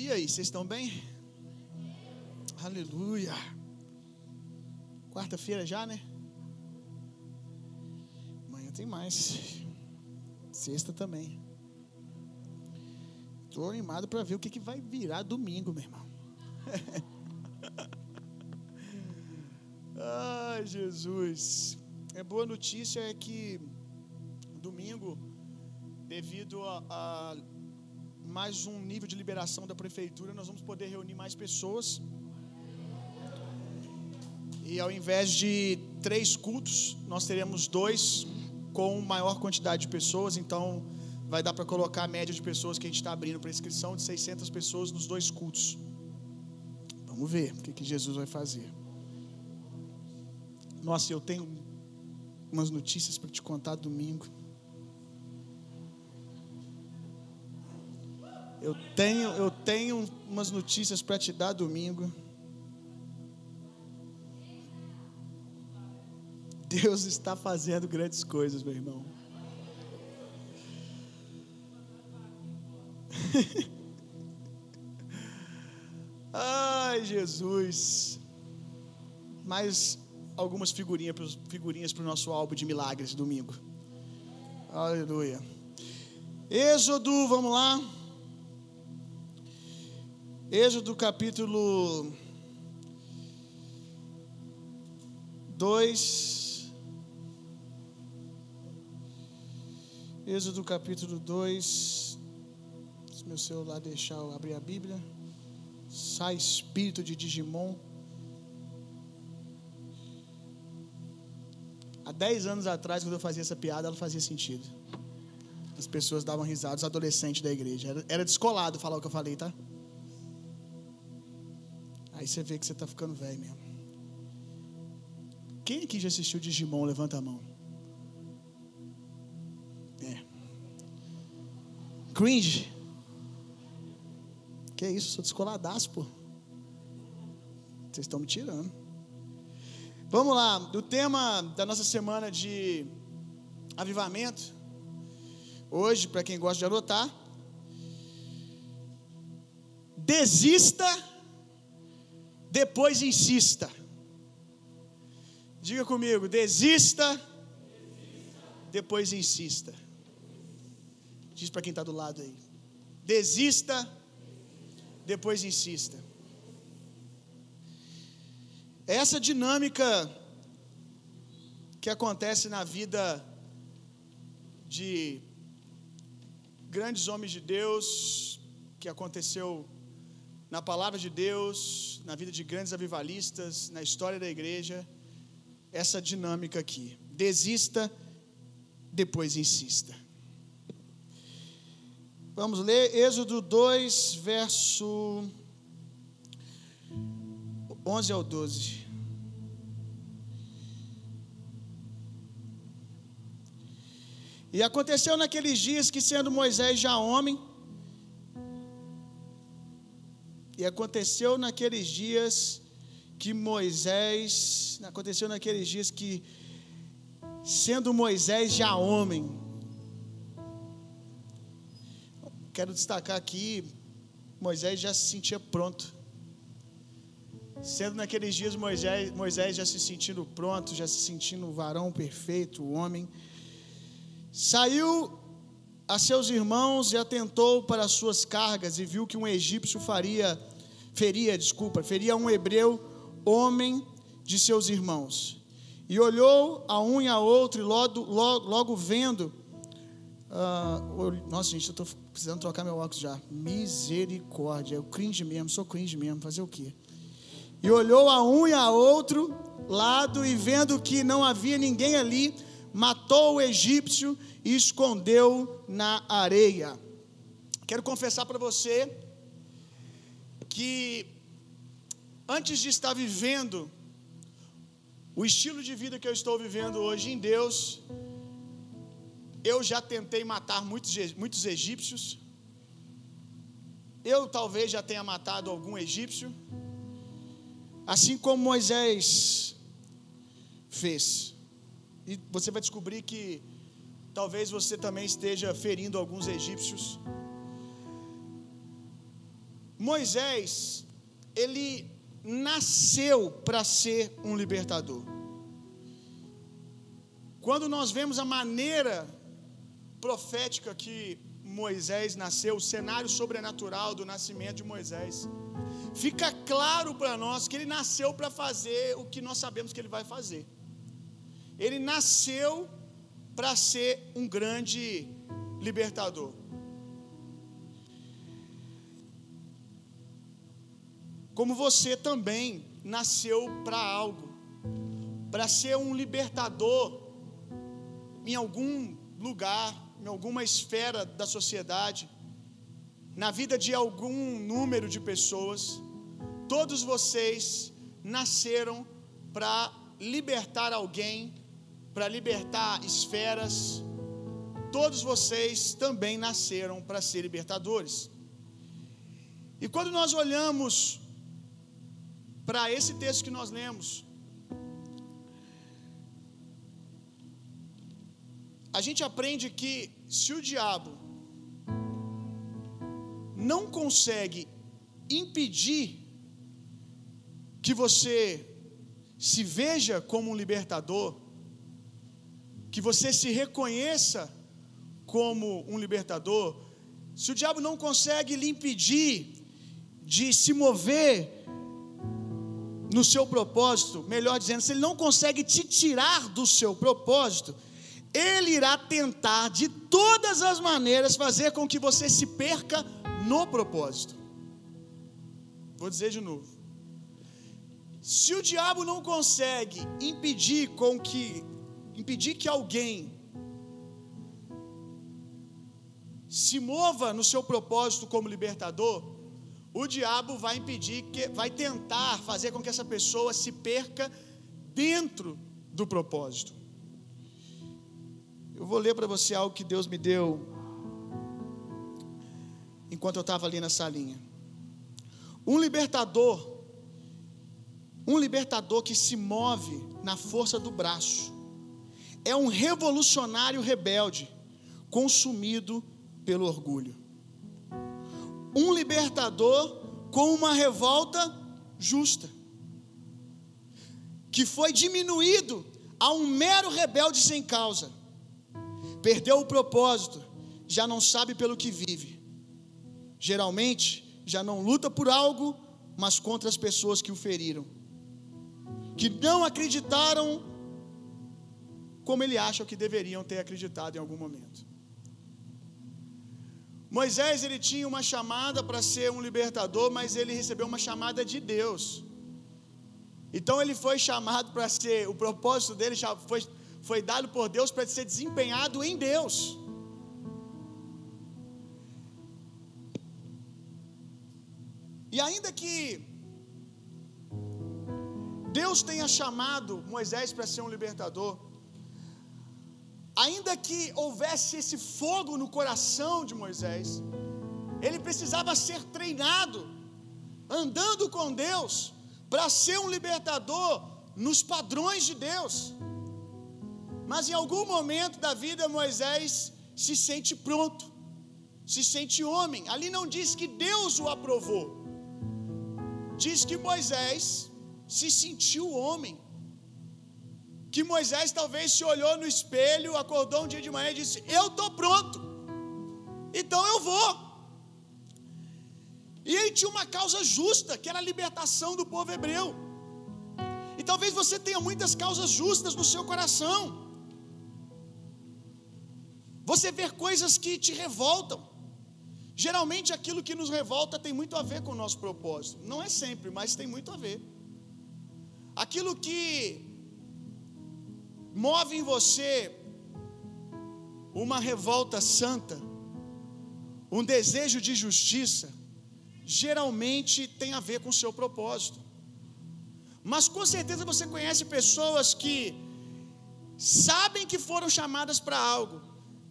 E aí, vocês estão bem? Aleluia. Quarta-feira já, né? Amanhã tem mais. Sexta também. Estou animado para ver o que, que vai virar domingo, meu irmão. Ai, Jesus. A boa notícia é que domingo, devido a, a mais um nível de liberação da prefeitura, nós vamos poder reunir mais pessoas. E ao invés de três cultos, nós teremos dois com maior quantidade de pessoas. Então, vai dar para colocar a média de pessoas que a gente está abrindo para inscrição de 600 pessoas nos dois cultos. Vamos ver o que, que Jesus vai fazer. Nossa, eu tenho umas notícias para te contar domingo. Eu tenho, eu tenho umas notícias para te dar domingo. Deus está fazendo grandes coisas, meu irmão. Ai, Jesus. Mais algumas figurinhas, figurinhas para o nosso álbum de milagres domingo. Aleluia. Êxodo, vamos lá. Êxodo capítulo 2. Êxodo capítulo 2. Se meu celular deixar eu abrir a Bíblia. Sai espírito de Digimon. Há 10 anos atrás, quando eu fazia essa piada, ela fazia sentido. As pessoas davam risada, os adolescentes da igreja. Era, descolado falar o que eu falei, tá? Aí você vê que você está ficando velho mesmo. Quem aqui já assistiu Digimon? Levanta a mão. É. Cringe. Que isso, sou descoladaço, pô. Vocês estão me tirando. Vamos lá, do tema da nossa semana de avivamento. Hoje, para quem gosta de anotar, desista, depois insista. Diga comigo, desista, depois insista. Diz para quem está do lado aí. Desista, depois insista. Essa dinâmica que acontece na vida de grandes homens de Deus, que aconteceu na palavra de Deus, na vida de grandes avivalistas, na história da igreja, essa dinâmica aqui. Desista, depois insista. Vamos ler Êxodo 2, verso 11 ao 12. E aconteceu naqueles dias que, sendo Moisés já homem, e aconteceu naqueles dias que Moisés, aconteceu naqueles dias que, sendo Moisés já homem, quero destacar aqui, Moisés já se sentia pronto. Sendo naqueles dias Moisés, Moisés já se sentindo pronto, já se sentindo o varão perfeito, o homem. Saiu a seus irmãos e atentou para as suas cargas e viu que um egípcio faria, feria, desculpa, feria um hebreu homem de seus irmãos. E olhou a um e a outro e logo, logo, logo vendo, uh, nossa gente, eu estou precisando trocar meu óculos já. Misericórdia, eu cringe mesmo, sou cringe mesmo, fazer o quê? E olhou a um e a outro lado e vendo que não havia ninguém ali, matou o egípcio e escondeu na areia. Quero confessar para você que antes de estar vivendo o estilo de vida que eu estou vivendo hoje em Deus, eu já tentei matar muitos, muitos egípcios. Eu talvez já tenha matado algum egípcio. Assim como Moisés fez. E você vai descobrir que talvez você também esteja ferindo alguns egípcios. Moisés, ele nasceu para ser um libertador. Quando nós vemos a maneira profética que Moisés nasceu, o cenário sobrenatural do nascimento de Moisés, fica claro para nós que ele nasceu para fazer o que nós sabemos que ele vai fazer. Ele nasceu para ser um grande libertador. Como você também nasceu para algo, para ser um libertador em algum lugar, em alguma esfera da sociedade, na vida de algum número de pessoas. Todos vocês nasceram para libertar alguém, para libertar esferas. Todos vocês também nasceram para ser libertadores. E quando nós olhamos para esse texto que nós lemos, a gente aprende que se o diabo não consegue impedir que você se veja como um libertador, que você se reconheça como um libertador, se o diabo não consegue lhe impedir de se mover no seu propósito, melhor dizendo, se ele não consegue te tirar do seu propósito, ele irá tentar de todas as maneiras fazer com que você se perca no propósito. Vou dizer de novo. Se o diabo não consegue impedir com que impedir que alguém se mova no seu propósito como libertador, o diabo vai impedir que vai tentar fazer com que essa pessoa se perca dentro do propósito. Eu vou ler para você algo que Deus me deu enquanto eu estava ali na salinha. Um libertador, um libertador que se move na força do braço, é um revolucionário rebelde, consumido pelo orgulho. Um libertador com uma revolta justa, que foi diminuído a um mero rebelde sem causa perdeu o propósito, já não sabe pelo que vive. Geralmente, já não luta por algo, mas contra as pessoas que o feriram, que não acreditaram como ele acha que deveriam ter acreditado em algum momento. Moisés ele tinha uma chamada para ser um libertador, mas ele recebeu uma chamada de Deus. Então ele foi chamado para ser, o propósito dele foi foi dado por Deus para ser desempenhado em Deus. E ainda que Deus tenha chamado Moisés para ser um libertador, ainda que houvesse esse fogo no coração de Moisés, ele precisava ser treinado, andando com Deus, para ser um libertador nos padrões de Deus. Mas em algum momento da vida Moisés se sente pronto, se sente homem. Ali não diz que Deus o aprovou, diz que Moisés se sentiu homem. Que Moisés talvez se olhou no espelho, acordou um dia de manhã e disse: Eu estou pronto, então eu vou. E ele tinha uma causa justa, que era a libertação do povo hebreu. E talvez você tenha muitas causas justas no seu coração. Você vê coisas que te revoltam. Geralmente aquilo que nos revolta tem muito a ver com o nosso propósito. Não é sempre, mas tem muito a ver. Aquilo que move em você uma revolta santa, um desejo de justiça, geralmente tem a ver com o seu propósito. Mas com certeza você conhece pessoas que sabem que foram chamadas para algo,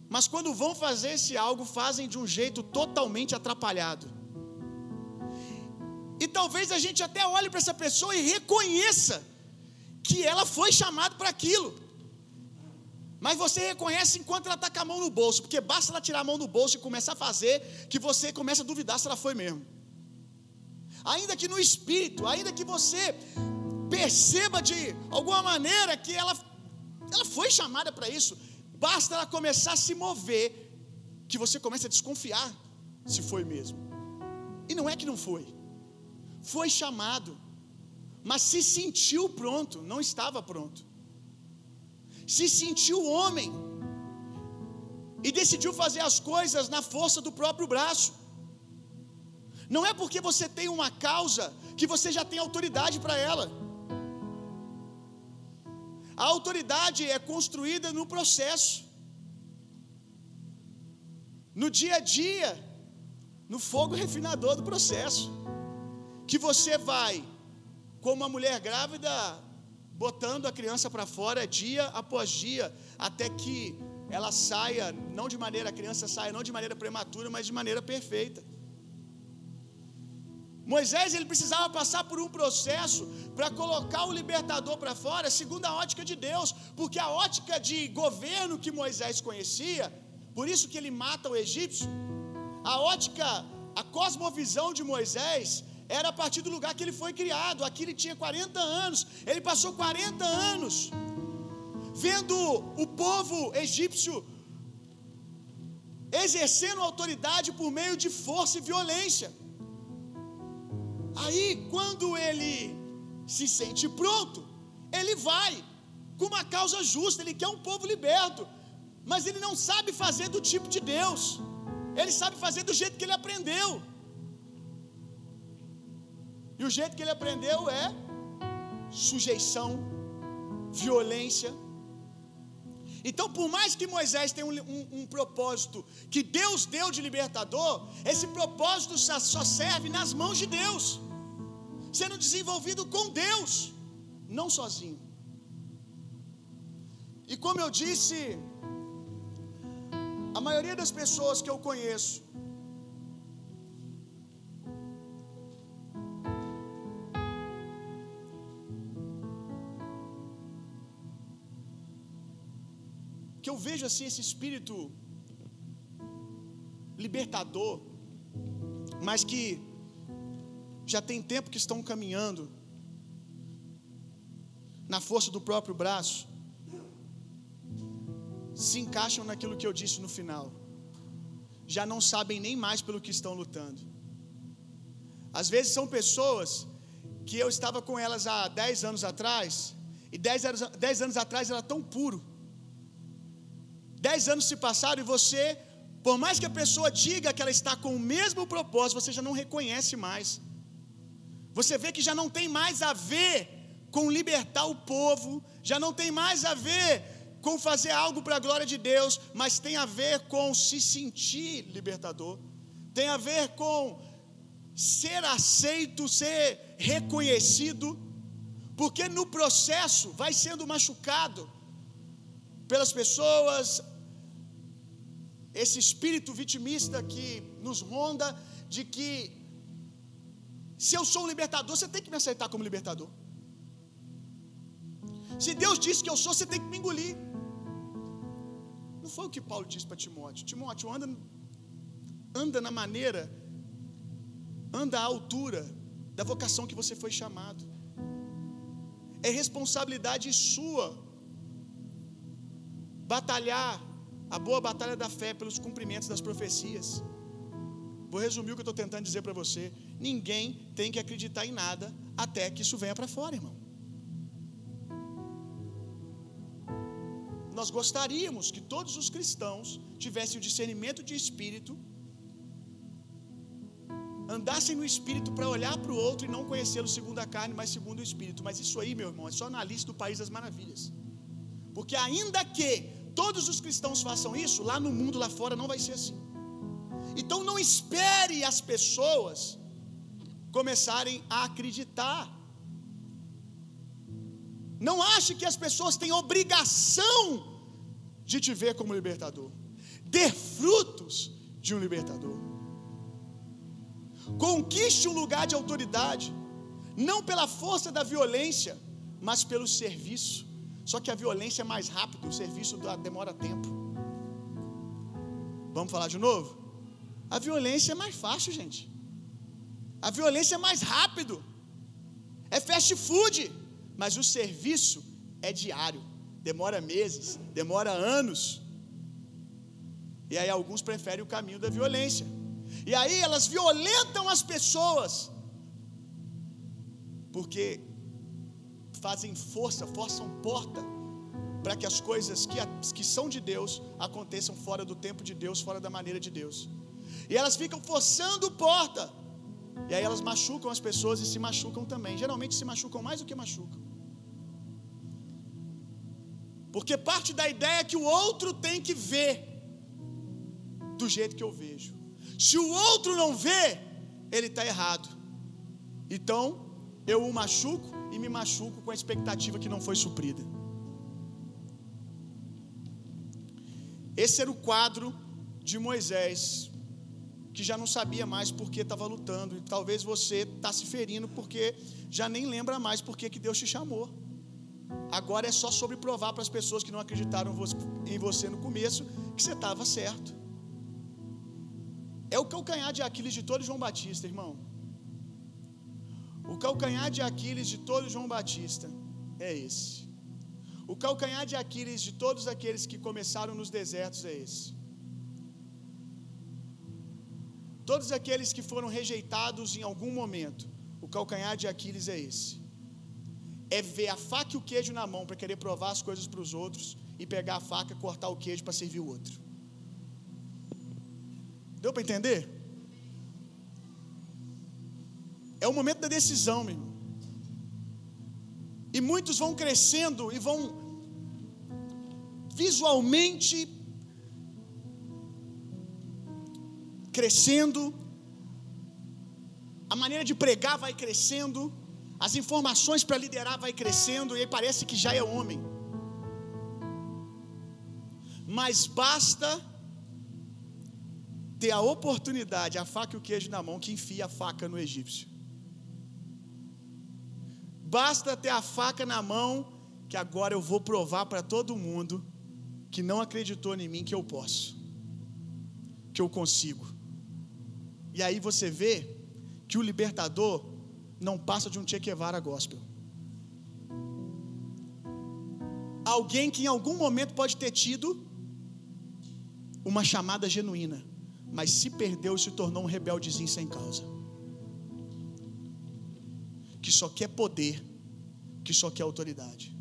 mas quando vão fazer esse algo, fazem de um jeito totalmente atrapalhado. E talvez a gente até olhe para essa pessoa e reconheça que ela foi chamada para aquilo. Mas você reconhece enquanto ela está com a mão no bolso, porque basta ela tirar a mão do bolso e começar a fazer, que você começa a duvidar se ela foi mesmo. ainda que no espírito, ainda que você perceba de alguma maneira que ela, ela foi chamada para isso, basta ela começar a se mover, que você começa a desconfiar se foi mesmo. E não é que não foi, foi chamado, mas se sentiu pronto, não estava pronto. Se sentiu homem e decidiu fazer as coisas na força do próprio braço. Não é porque você tem uma causa que você já tem autoridade para ela. A autoridade é construída no processo, no dia a dia, no fogo refinador do processo. Que você vai, como uma mulher grávida, botando a criança para fora dia após dia, até que ela saia, não de maneira, a criança saia não de maneira prematura, mas de maneira perfeita. Moisés ele precisava passar por um processo para colocar o libertador para fora, segundo a ótica de Deus, porque a ótica de governo que Moisés conhecia, por isso que ele mata o egípcio, a ótica, a cosmovisão de Moisés era a partir do lugar que ele foi criado. Aqui ele tinha 40 anos, ele passou 40 anos vendo o povo egípcio exercendo autoridade por meio de força e violência. Aí, quando ele se sente pronto, ele vai com uma causa justa, ele quer um povo liberto, mas ele não sabe fazer do tipo de Deus, ele sabe fazer do jeito que ele aprendeu. E o jeito que ele aprendeu é sujeição, violência. Então, por mais que Moisés tenha um, um, um, propósito que Deus deu de libertador, esse propósito só serve nas mãos de Deus sendo desenvolvido com Deus, não sozinho. E como eu disse, a maioria das pessoas que eu conheço que eu vejo assim esse espírito libertador, mas que já tem tempo que estão caminhando na força do próprio braço, se encaixam naquilo que eu disse no final. Já não sabem nem mais pelo que estão lutando. Às vezes são pessoas que eu estava com elas há 10 anos atrás, e 10 anos, 10 anos atrás era tão puro. 10 anos se passaram e você, por mais que a pessoa diga que ela está com o mesmo propósito, você já não reconhece mais. Você vê que já não tem mais a ver com libertar o povo, já não tem mais a ver com fazer algo para a glória de Deus, mas tem a ver com se sentir libertador, tem a ver com ser aceito, ser reconhecido, porque no processo vai sendo machucado pelas pessoas, esse espírito vitimista que nos ronda, de que se eu sou um libertador, você tem que me aceitar como libertador. Se Deus disse que eu sou, você tem que me engolir. Não foi o que Paulo disse para Timóteo. Timóteo, anda, anda na maneira, anda à altura da vocação que você foi chamado. É responsabilidade sua batalhar a boa batalha da fé pelos cumprimentos das profecias. Vou resumir o que eu estou tentando dizer para você. Ninguém tem que acreditar em nada até que isso venha para fora, irmão. Nós gostaríamos que todos os cristãos tivessem o discernimento de espírito, andassem no espírito para olhar para o outro e não conhecê-lo segundo a carne, mas segundo o espírito. Mas isso aí, meu irmão, é só na lista do país das maravilhas. Porque ainda que todos os cristãos façam isso, lá no mundo, lá fora, não vai ser assim. Então não espere as pessoas começarem a acreditar. Não ache que as pessoas têm obrigação de te ver como libertador. Dê frutos de um libertador. Conquiste um lugar de autoridade, não pela força da violência, mas pelo serviço. Só que a violência é mais rápida, o serviço demora tempo. Vamos falar de novo? A violência é mais fácil, gente. A violência é mais rápido. É fast food. Mas o serviço é diário. Demora meses, demora anos. E aí alguns preferem o caminho da violência. E aí elas violentam as pessoas. Porque fazem força, forçam porta para que as coisas que, que são de Deus aconteçam fora do tempo de Deus, fora da maneira de Deus. E elas ficam forçando porta. E aí elas machucam as pessoas e se machucam também. Geralmente se machucam mais do que machucam. Porque parte da ideia é que o outro tem que ver do jeito que eu vejo. Se o outro não vê, ele está errado. Então, eu o machuco e me machuco com a expectativa que não foi suprida. Esse era o quadro de Moisés, que já não sabia mais por que estava lutando, e talvez você está se ferindo porque já nem lembra mais por que Deus te chamou. Agora é só sobre provar para as pessoas que não acreditaram em você no começo que você estava certo. É o calcanhar de Aquiles de todo João Batista, irmão. O calcanhar de Aquiles de todo João Batista é esse. O calcanhar de Aquiles de todos aqueles que começaram nos desertos é esse. Todos aqueles que foram rejeitados em algum momento, o calcanhar de Aquiles é esse. É ver a faca e o queijo na mão para querer provar as coisas para os outros e pegar a faca cortar o queijo para servir o outro. Deu para entender? É o momento da decisão, meu irmão. E muitos vão crescendo e vão visualmente crescendo, a maneira de pregar vai crescendo, as informações para liderar vai crescendo, e aí parece que já é homem. Mas basta ter a oportunidade, a faca e o queijo na mão, que enfia a faca no egípcio. Basta ter a faca na mão, que agora eu vou provar para todo mundo que não acreditou em mim que eu posso, que eu consigo. E aí você vê que o libertador não passa de um Che Guevara gospel. Alguém que em algum momento pode ter tido uma chamada genuína, mas se perdeu e se tornou um rebeldezinho sem causa. Que só quer poder, que só quer autoridade.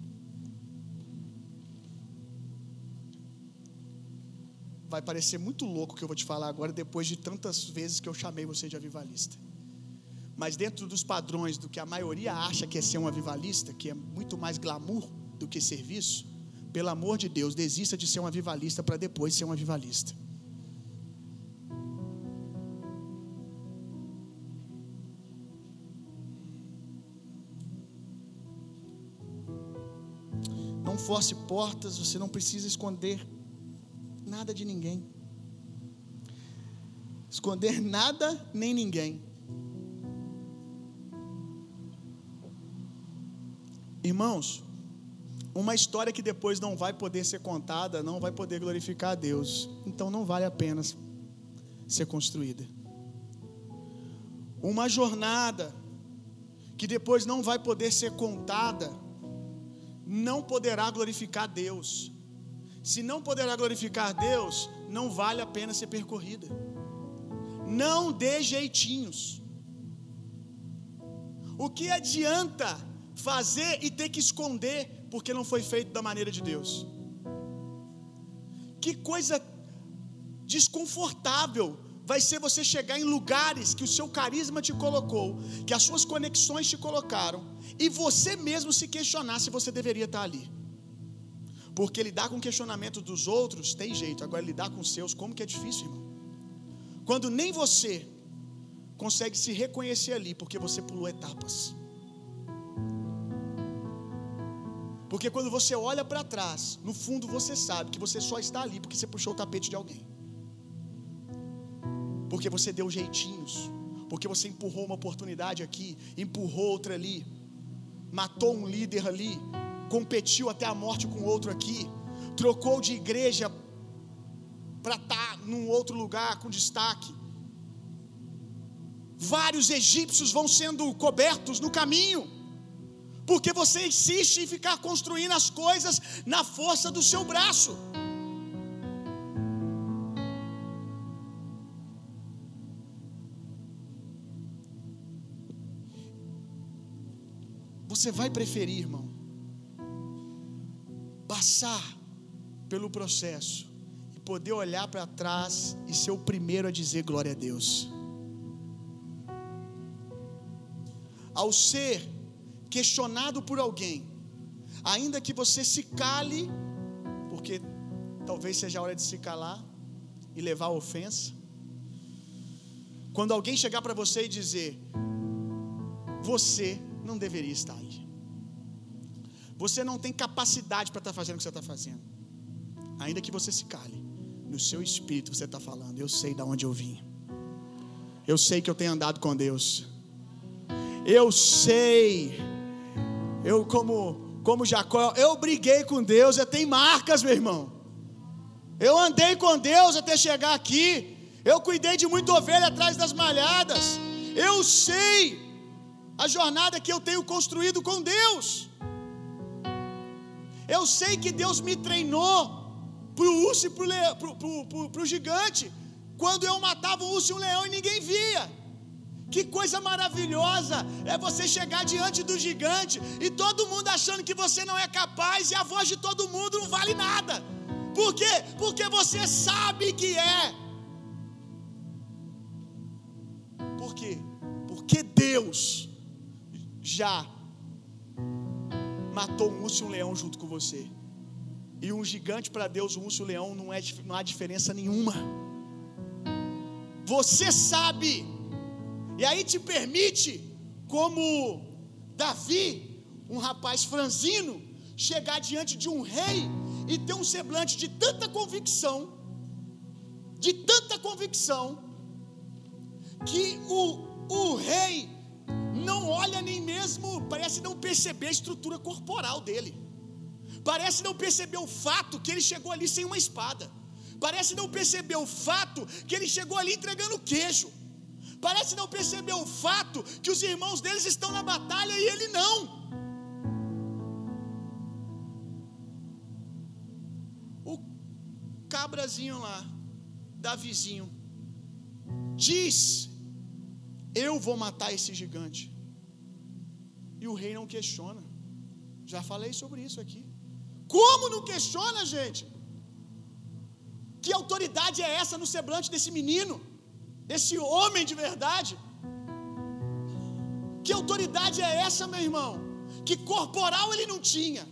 vai parecer muito louco o que eu vou te falar agora, depois de tantas vezes que eu chamei você de avivalista. Mas dentro dos padrões do que a maioria acha que é ser um avivalista, que é muito mais glamour do que serviço, pelo amor de Deus, desista de ser um avivalista para depois ser um avivalista. Force portas, você não precisa esconder nada de ninguém. Esconder nada nem ninguém. Irmãos, uma história que depois não vai poder ser contada, não vai poder glorificar a Deus. Então não vale a pena ser construída. Uma jornada que depois não vai poder ser contada, não poderá glorificar Deus se não poderá glorificar Deus, não vale a pena ser percorrida. Não dê jeitinhos. O que adianta fazer e ter que esconder porque não foi feito da maneira de Deus? Que coisa desconfortável vai ser você chegar em lugares que o seu carisma te colocou, que as suas conexões te colocaram, e você mesmo se questionar se você deveria estar ali. Porque lidar com questionamento dos outros tem jeito, agora lidar com os seus, como que é difícil, irmão? Quando nem você consegue se reconhecer ali, porque você pulou etapas. Porque quando você olha para trás, no fundo você sabe que você só está ali porque você puxou o tapete de alguém. Porque você deu jeitinhos. Porque você empurrou uma oportunidade aqui, empurrou outra ali, matou um líder ali, competiu até a morte com outro aqui, trocou de igreja para estar tá num outro lugar com destaque. vários egípcios vão sendo cobertos no caminho, porque você insiste em ficar construindo as coisas na força do seu braço. Você vai preferir, irmão, passar pelo processo e poder olhar para trás e ser o primeiro a dizer glória a Deus. Ao ser questionado por alguém, ainda que você se cale, porque talvez seja a hora de se calar e levar a ofensa. Quando alguém chegar para você e dizer: Você não deveria estar aí. Você não tem capacidade para estar fazendo o que você está fazendo. Ainda que você se cale, no seu espírito você está falando: Eu sei de onde eu vim. Eu sei que eu tenho andado com Deus. Eu sei. Eu, como, como Jacó, eu briguei com Deus. Eu tenho marcas, meu irmão. Eu andei com Deus até chegar aqui. Eu cuidei de muita ovelha atrás das malhadas. Eu sei a jornada que eu tenho construído com Deus. Eu sei que Deus me treinou para o urso e para o gigante. Quando eu matava um urso e um leão e ninguém via. Que coisa maravilhosa é você chegar diante do gigante e todo mundo achando que você não é capaz e a voz de todo mundo não vale nada. Por quê? Porque você sabe que é. Por quê? Porque Deus já matou um urso e um leão junto com você. E um gigante para Deus, um urso e um leão, não, é, não há diferença nenhuma. Você sabe, e aí te permite, como Davi, um rapaz franzino, chegar diante de um rei e ter um semblante de tanta convicção, de tanta convicção, que o, o rei não olha nem mesmo, parece não perceber a estrutura corporal dele. Parece não perceber o fato que ele chegou ali sem uma espada. Parece não perceber o fato que ele chegou ali entregando queijo. Parece não perceber o fato que os irmãos deles estão na batalha e ele não. O cabrazinho lá, Davizinho, diz eu vou matar esse gigante. E o rei não questiona. Já falei sobre isso aqui. Como não questiona, gente? Que autoridade é essa no semblante desse menino? Desse homem de verdade? Que autoridade é essa, meu irmão? Que corporal ele não tinha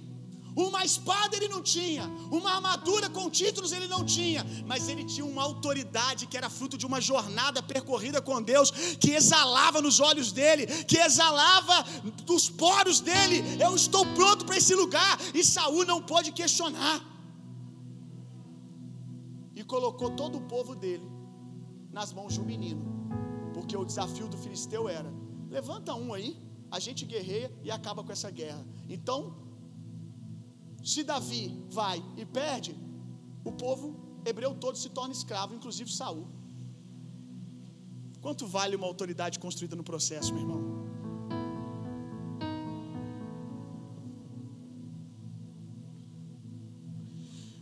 uma espada ele não tinha, uma armadura com títulos ele não tinha, mas ele tinha uma autoridade que era fruto de uma jornada percorrida com Deus, que exalava nos olhos dele, que exalava dos poros dele. Eu estou pronto para esse lugar, e Saul não pôde questionar. E colocou todo o povo dele nas mãos de um menino, porque o desafio do filisteu era: levanta um aí, a gente guerreia e acaba com essa guerra. Então, se Davi vai e perde, o povo hebreu todo se torna escravo, inclusive Saul. Quanto vale uma autoridade construída no processo, meu irmão?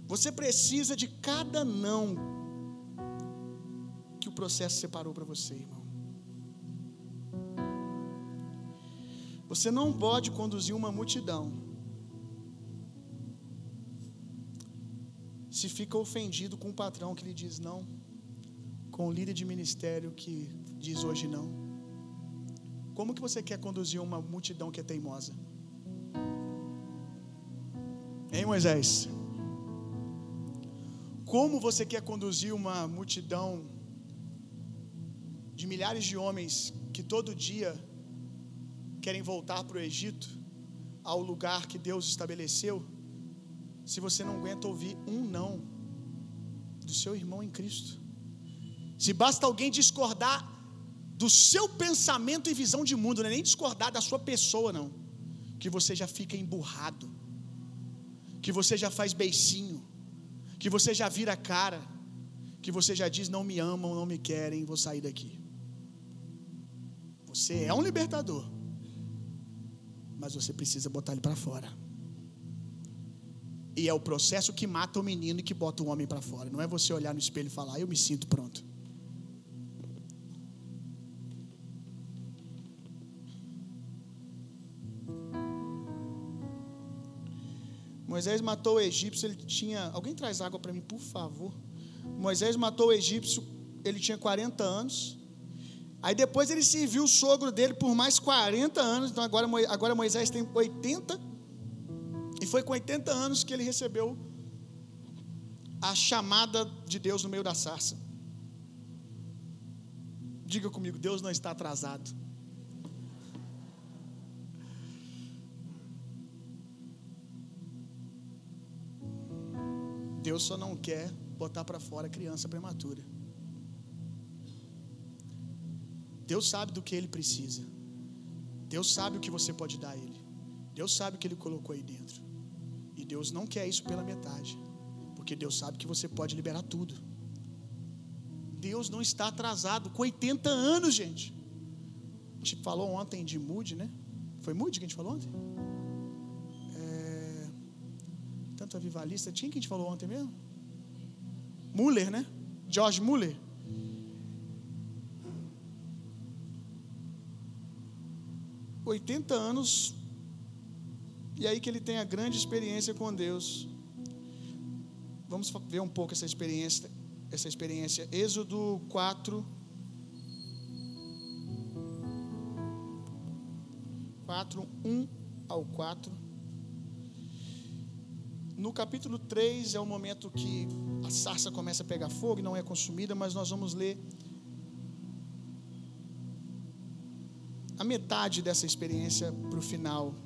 Você precisa de cada não que o processo separou para você, irmão. Você não pode conduzir uma multidão se fica ofendido com o patrão que lhe diz não, com o líder de ministério que diz hoje não. Como que você quer conduzir uma multidão que é teimosa? Hein, Moisés? Como você quer conduzir uma multidão de milhares de homens que todo dia querem voltar para o Egito, ao lugar que Deus estabeleceu? Se você não aguenta ouvir um não do seu irmão em Cristo. Se basta alguém discordar do seu pensamento e visão de mundo, não é nem discordar da sua pessoa, não, que você já fica emburrado, que você já faz beicinho, que você já vira a cara, que você já diz: não me amam, não me querem, vou sair daqui. Você é um libertador. Mas você precisa botar ele para fora. E é o processo que mata o menino e que bota o homem para fora. Não é você olhar no espelho e falar, eu me sinto pronto. Moisés matou o egípcio, ele tinha. Alguém traz água para mim, por favor. Moisés matou o egípcio, ele tinha 40 anos. Aí depois ele serviu o sogro dele por mais 40 anos. Então agora, agora Moisés tem 80. Foi com 80 anos que ele recebeu a chamada de Deus no meio da sarça. Diga comigo, Deus não está atrasado. Deus só não quer botar para fora criança prematura. Deus sabe do que ele precisa. Deus sabe o que você pode dar a ele. Deus sabe o que ele colocou aí dentro. E Deus não quer isso pela metade. Porque Deus sabe que você pode liberar tudo. Deus não está atrasado com 80 anos, gente. A gente falou ontem de Moody, né? Foi Moody que a gente falou ontem? tanto avivalista. Tinha que a gente falou ontem mesmo? Muller, né? George Muller. Oitenta anos, e aí que ele tem a grande experiência com Deus. Vamos ver um pouco essa experiência, essa experiência. Êxodo 4, 4, 1 ao 4. No capítulo 3 é o momento que a sarça começa a pegar fogo e não é consumida, mas nós vamos ler a metade dessa experiência para o final.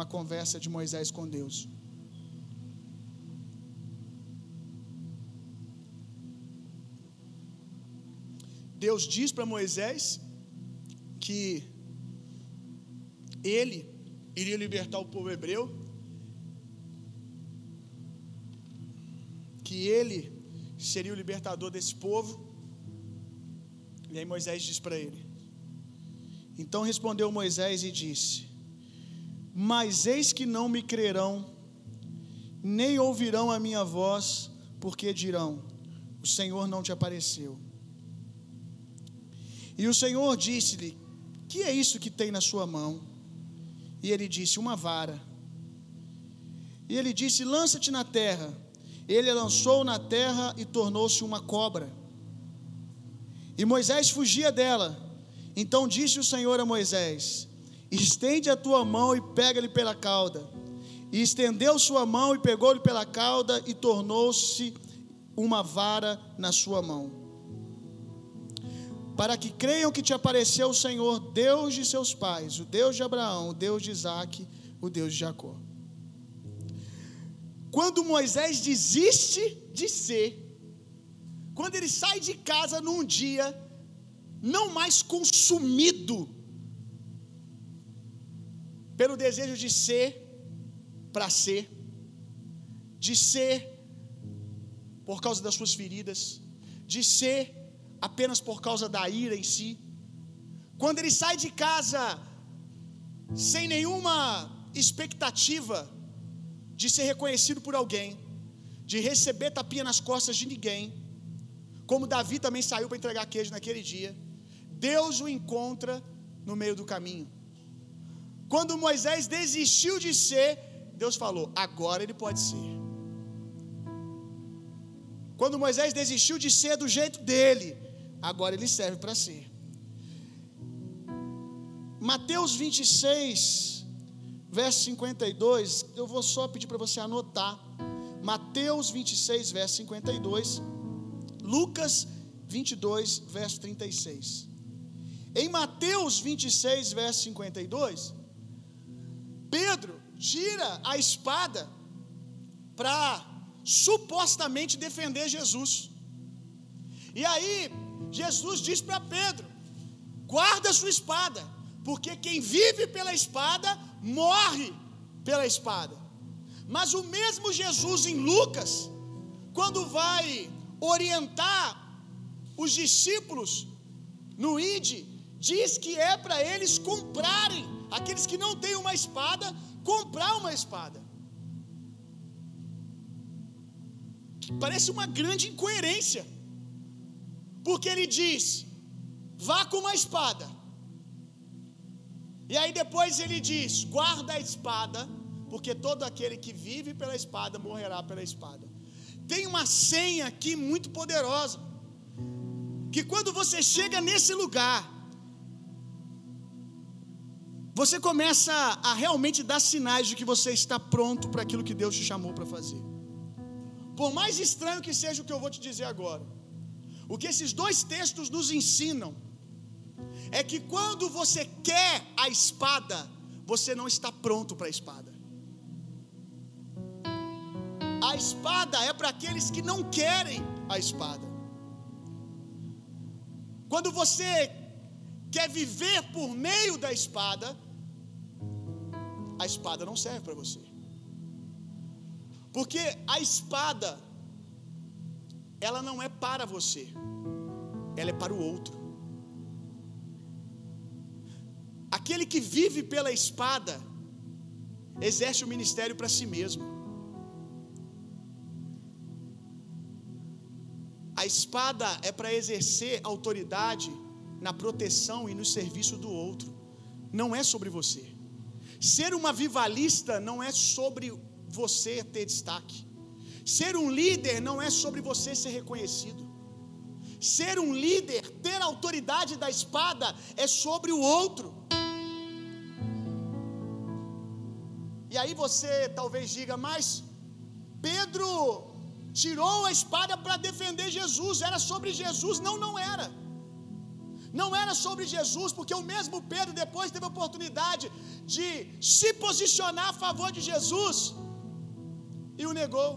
Uma conversa de Moisés com Deus. Deus diz para Moisés que ele iria libertar o povo hebreu que ele seria o libertador desse povo. E aí Moisés diz para ele: Então respondeu Moisés e disse: Mas eis que não me crerão, nem ouvirão a minha voz, porque dirão: O Senhor não te apareceu. E o Senhor disse-lhe: Que é isso que tem na sua mão? E ele disse: Uma vara. E ele disse: Lança-te na terra. Ele lançou na terra e tornou-se uma cobra. E Moisés fugia dela. Então disse o Senhor a Moisés: Estende a tua mão e pega-lhe pela cauda. E estendeu sua mão e pegou-lhe pela cauda e tornou-se uma vara na sua mão. Para que creiam que te apareceu o Senhor, Deus de seus pais, o Deus de Abraão, o Deus de Isaac, o Deus de Jacó. Quando Moisés desiste de ser, quando ele sai de casa num dia, não mais consumido pelo desejo de ser para ser, de ser por causa das suas feridas, de ser apenas por causa da ira em si. Quando ele sai de casa sem nenhuma expectativa de ser reconhecido por alguém, de receber tapinha nas costas de ninguém, como Davi também saiu para entregar queijo naquele dia. Deus o encontra no meio do caminho. Quando Moisés desistiu de ser, Deus falou: agora ele pode ser. Quando Moisés desistiu de ser do jeito dele, agora ele serve para ser. Mateus 26, verso 52, eu vou só pedir para você anotar. Mateus 26, verso 52. Lucas 22, verso 36. Em Mateus 26, verso 52, Pedro tira a espada para supostamente defender Jesus. E aí, Jesus diz para Pedro: guarda sua espada, porque quem vive pela espada morre pela espada. Mas o mesmo Jesus em Lucas, quando vai orientar os discípulos no Ide diz que é para eles comprarem, aqueles que não têm uma espada, comprar uma espada. Parece uma grande incoerência, porque ele diz: vá com uma espada, e aí depois ele diz: guarda a espada, porque todo aquele que vive pela espada morrerá pela espada. Tem uma senha aqui muito poderosa, que quando você chega nesse lugar, você começa a realmente dar sinais de que você está pronto para aquilo que Deus te chamou para fazer. Por mais estranho que seja o que eu vou te dizer agora, o que esses dois textos nos ensinam é que quando você quer a espada, você não está pronto para a espada. A espada é para aqueles que não querem a espada. Quando você quer viver por meio da espada, a espada não serve para você. Porque a espada, ela não é para você, ela é para o outro. Aquele que vive pela espada, exerce o ministério para si mesmo. A espada é para exercer autoridade na proteção e no serviço do outro, não é sobre você. Ser uma vivalista não é sobre você ter destaque. Ser um líder não é sobre você ser reconhecido. Ser um líder, ter autoridade da espada, é sobre o outro. E aí você talvez diga, mas Pedro tirou a espada para defender Jesus, era sobre Jesus. Não, não era. Não era sobre Jesus, porque o mesmo Pedro depois teve a oportunidade de se posicionar a favor de Jesus e o negou.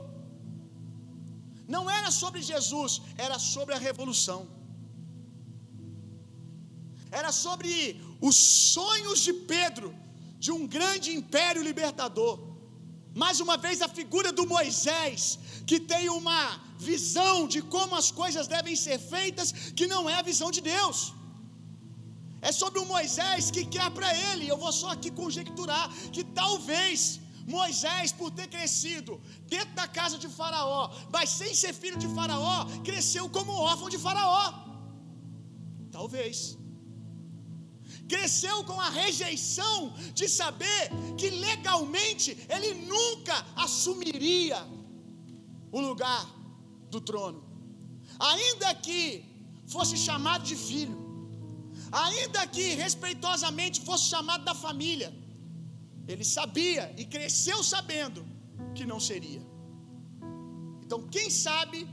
Não era sobre Jesus, era sobre a revolução. Era sobre os sonhos de Pedro de um grande império libertador. Mais uma vez, a figura do Moisés, que tem uma visão de como as coisas devem ser feitas, que não é a visão de Deus. É sobre o Moisés que quer para ele. Eu vou só aqui conjecturar que talvez Moisés, por ter crescido dentro da casa de Faraó, mas sem ser filho de Faraó, cresceu como órfão de Faraó. Talvez. Cresceu com a rejeição de saber que legalmente ele nunca assumiria o lugar do trono, ainda que fosse chamado de filho, ainda que respeitosamente fosse chamado da família. Ele sabia e cresceu sabendo que não seria. Então, quem sabe,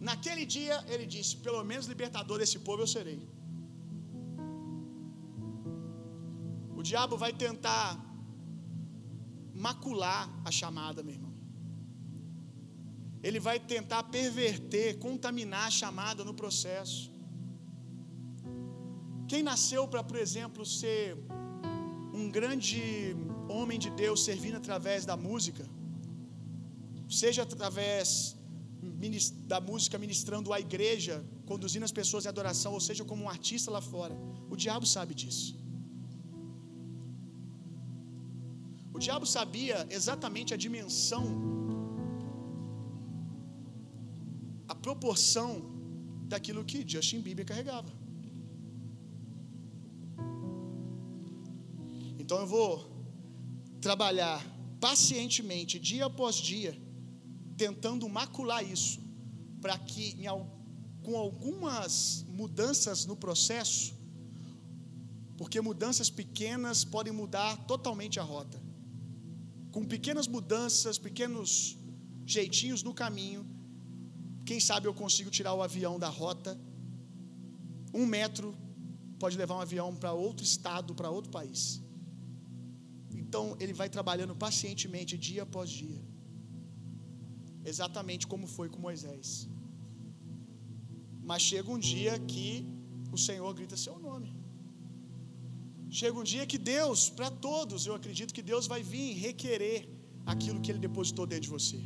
naquele dia ele disse: pelo menos libertador desse povo eu serei. O diabo vai tentar macular a chamada, meu irmão. Ele vai tentar perverter, contaminar a chamada no processo. Quem nasceu para, por exemplo, ser um grande homem de Deus servindo através da música, seja através da música ministrando a igreja, conduzindo as pessoas em adoração, ou seja, como um artista lá fora, o diabo sabe disso. O diabo sabia exatamente a dimensão, a proporção daquilo que Justin Bieber carregava. Então eu vou trabalhar pacientemente, dia após dia, tentando macular isso, para que com algumas mudanças no processo, porque mudanças pequenas podem mudar totalmente a rota. Com pequenas mudanças, pequenos jeitinhos no caminho, quem sabe eu consigo tirar o avião da rota. Um metro pode levar um avião para outro estado, para outro país. Então ele vai trabalhando pacientemente dia após dia. Exatamente como foi com Moisés. Mas chega um dia que o Senhor grita seu nome. Chega um dia que Deus, para todos, eu acredito que Deus vai vir requerer aquilo que Ele depositou dentro de você.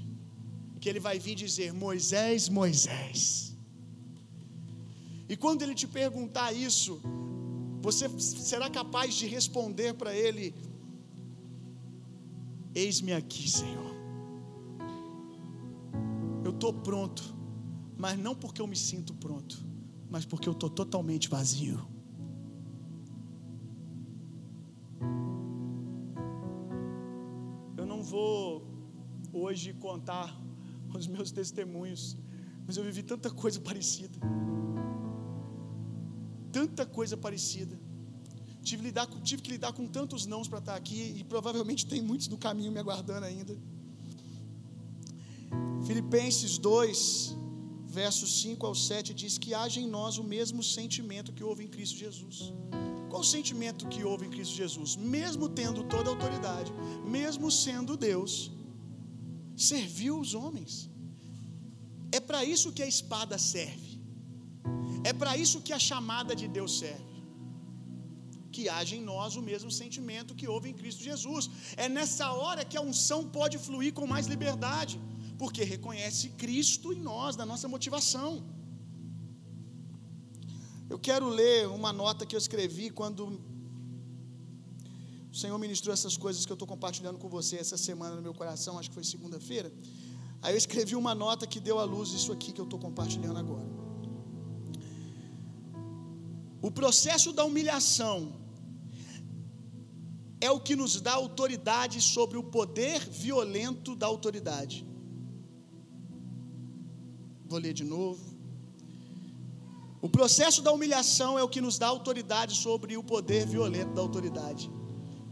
Que Ele vai vir dizer: Moisés, Moisés. E quando Ele te perguntar isso, Você será capaz de responder para Ele: Eis-me aqui, Senhor. Eu estou pronto, mas não porque eu me sinto pronto, mas porque eu estou totalmente vazio. Eu não vou hoje contar os meus testemunhos, mas eu vivi tanta coisa parecida tanta coisa parecida. Tive, lidar, tive que lidar com tantos nãos para estar aqui e provavelmente tem muitos do caminho me aguardando ainda. Filipenses 2, versos 5 ao 7 diz que haja em nós o mesmo sentimento que houve em Cristo Jesus. Qual o sentimento que houve em Cristo Jesus? Mesmo tendo toda a autoridade, mesmo sendo Deus, serviu os homens. É para isso que a espada serve. É para isso que a chamada de Deus serve. Que haja em nós o mesmo sentimento que houve em Cristo Jesus. É nessa hora que a unção pode fluir com mais liberdade, porque reconhece Cristo em nós, na nossa motivação. Eu quero ler uma nota que eu escrevi quando o Senhor ministrou essas coisas que eu estou compartilhando com você essa semana no meu coração, acho que foi segunda-feira. Aí eu escrevi uma nota que deu à luz isso aqui que eu estou compartilhando agora. O processo da humilhação é o que nos dá autoridade sobre o poder violento da autoridade. Vou ler de novo. O processo da humilhação é o que nos dá autoridade sobre o poder violento da autoridade.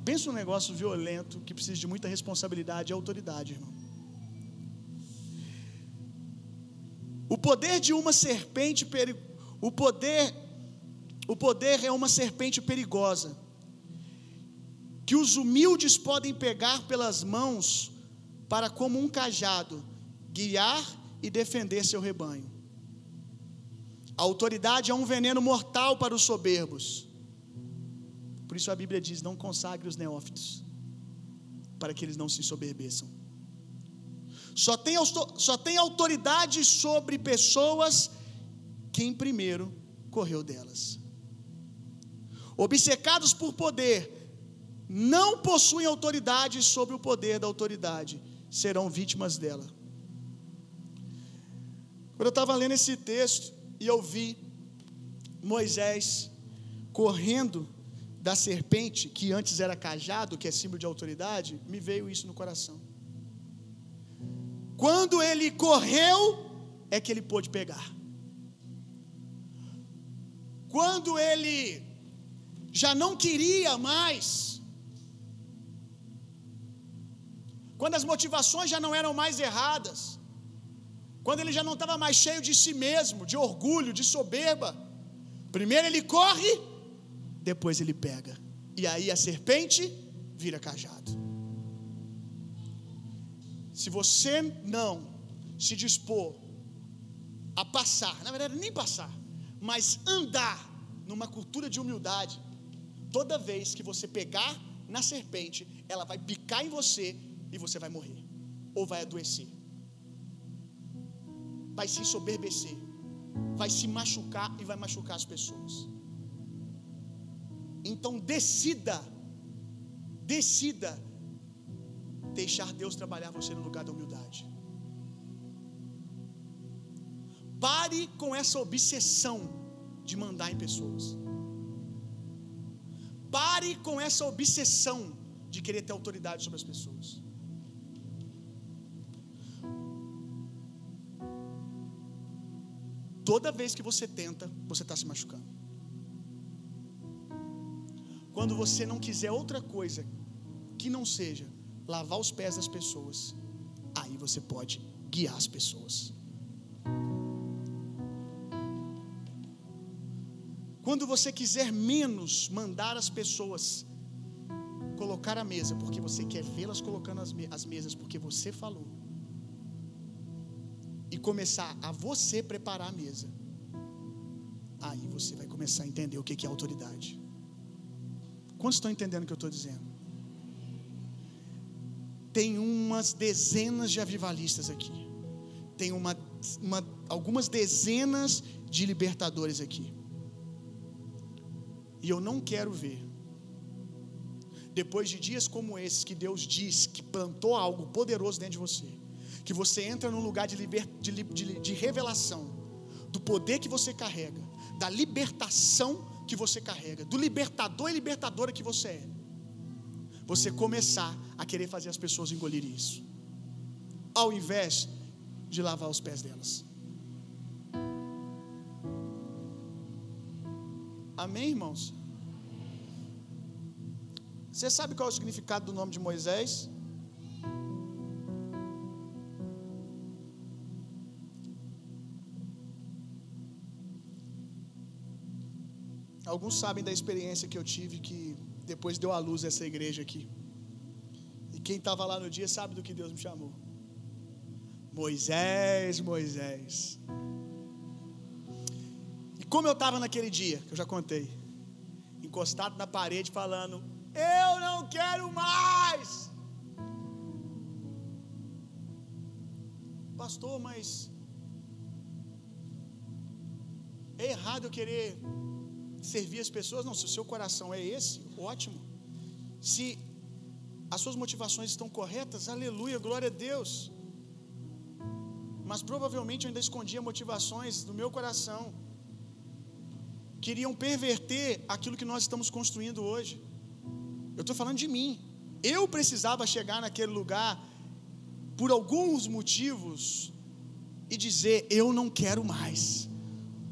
Pensa um negócio violento que precisa de muita responsabilidade e autoridade, irmão. O poder de uma serpente, o poder o poder é uma serpente perigosa, que os humildes podem pegar pelas mãos para, como um cajado, guiar e defender seu rebanho. A autoridade é um veneno mortal para os soberbos. Por isso a Bíblia diz: não consagre os neófitos, para que eles não se soberbeçam. Só tem, só tem autoridade sobre pessoas quem primeiro correu delas obcecados por poder, não possuem autoridade sobre o poder da autoridade, serão vítimas dela. Quando eu estava lendo esse texto e eu vi Moisés correndo da serpente, que antes era cajado, que é símbolo de autoridade, me veio isso no coração. Quando ele correu, é que ele pôde pegar. Quando ele já não queria mais. Quando as motivações já não eram mais erradas. Quando ele já não estava mais cheio de si mesmo, de orgulho, de soberba. Primeiro ele corre, depois ele pega. E aí a serpente vira cajado. Se você não se dispor a passar, na verdade nem passar, mas andar numa cultura de humildade, toda vez que você pegar na serpente, ela vai picar em você e você vai morrer, ou vai adoecer, vai se soberbecer, vai se machucar e vai machucar as pessoas. Então decida, decida deixar Deus trabalhar você no lugar da humildade. Pare com essa obsessão de mandar em pessoas. Pare com essa obsessão de querer ter autoridade sobre as pessoas. Toda vez que você tenta, você está se machucando. Quando você não quiser outra coisa que não seja lavar os pés das pessoas, aí você pode guiar as pessoas. Quando você quiser menos mandar as pessoas colocar a mesa, porque você quer vê-las colocando as, me as mesas, porque você falou, começar a você preparar a mesa, aí você vai começar a entender o que é autoridade. Quantos estão entendendo o que eu estou dizendo? Tem umas dezenas de avivalistas aqui. Tem uma, uma, algumas dezenas de libertadores aqui. E eu não quero ver, depois de dias como esses, que Deus diz que plantou algo poderoso dentro de você, que você entra num lugar de, liber, de, de, de revelação do poder que você carrega, da libertação que você carrega, do libertador e libertadora que você é. Você começar a querer fazer as pessoas engolirem isso, ao invés de lavar os pés delas. Amém, irmãos? Você sabe qual é o significado do nome de Moisés? Alguns sabem da experiência que eu tive que depois deu à luz essa igreja aqui. E quem estava lá no dia sabe do que Deus me chamou. Moisés, Moisés. E como eu estava naquele dia, que eu já contei, encostado na parede falando: Eu não quero mais. Pastor, mas é errado eu querer servir as pessoas. Não, se o seu coração é esse, ótimo. Se as suas motivações estão corretas, aleluia, glória a Deus. Mas provavelmente eu ainda escondia motivações do meu coração. Queriam perverter aquilo que nós estamos construindo hoje. Eu estou falando de mim. Eu precisava chegar naquele lugar por alguns motivos e dizer: Eu não quero mais.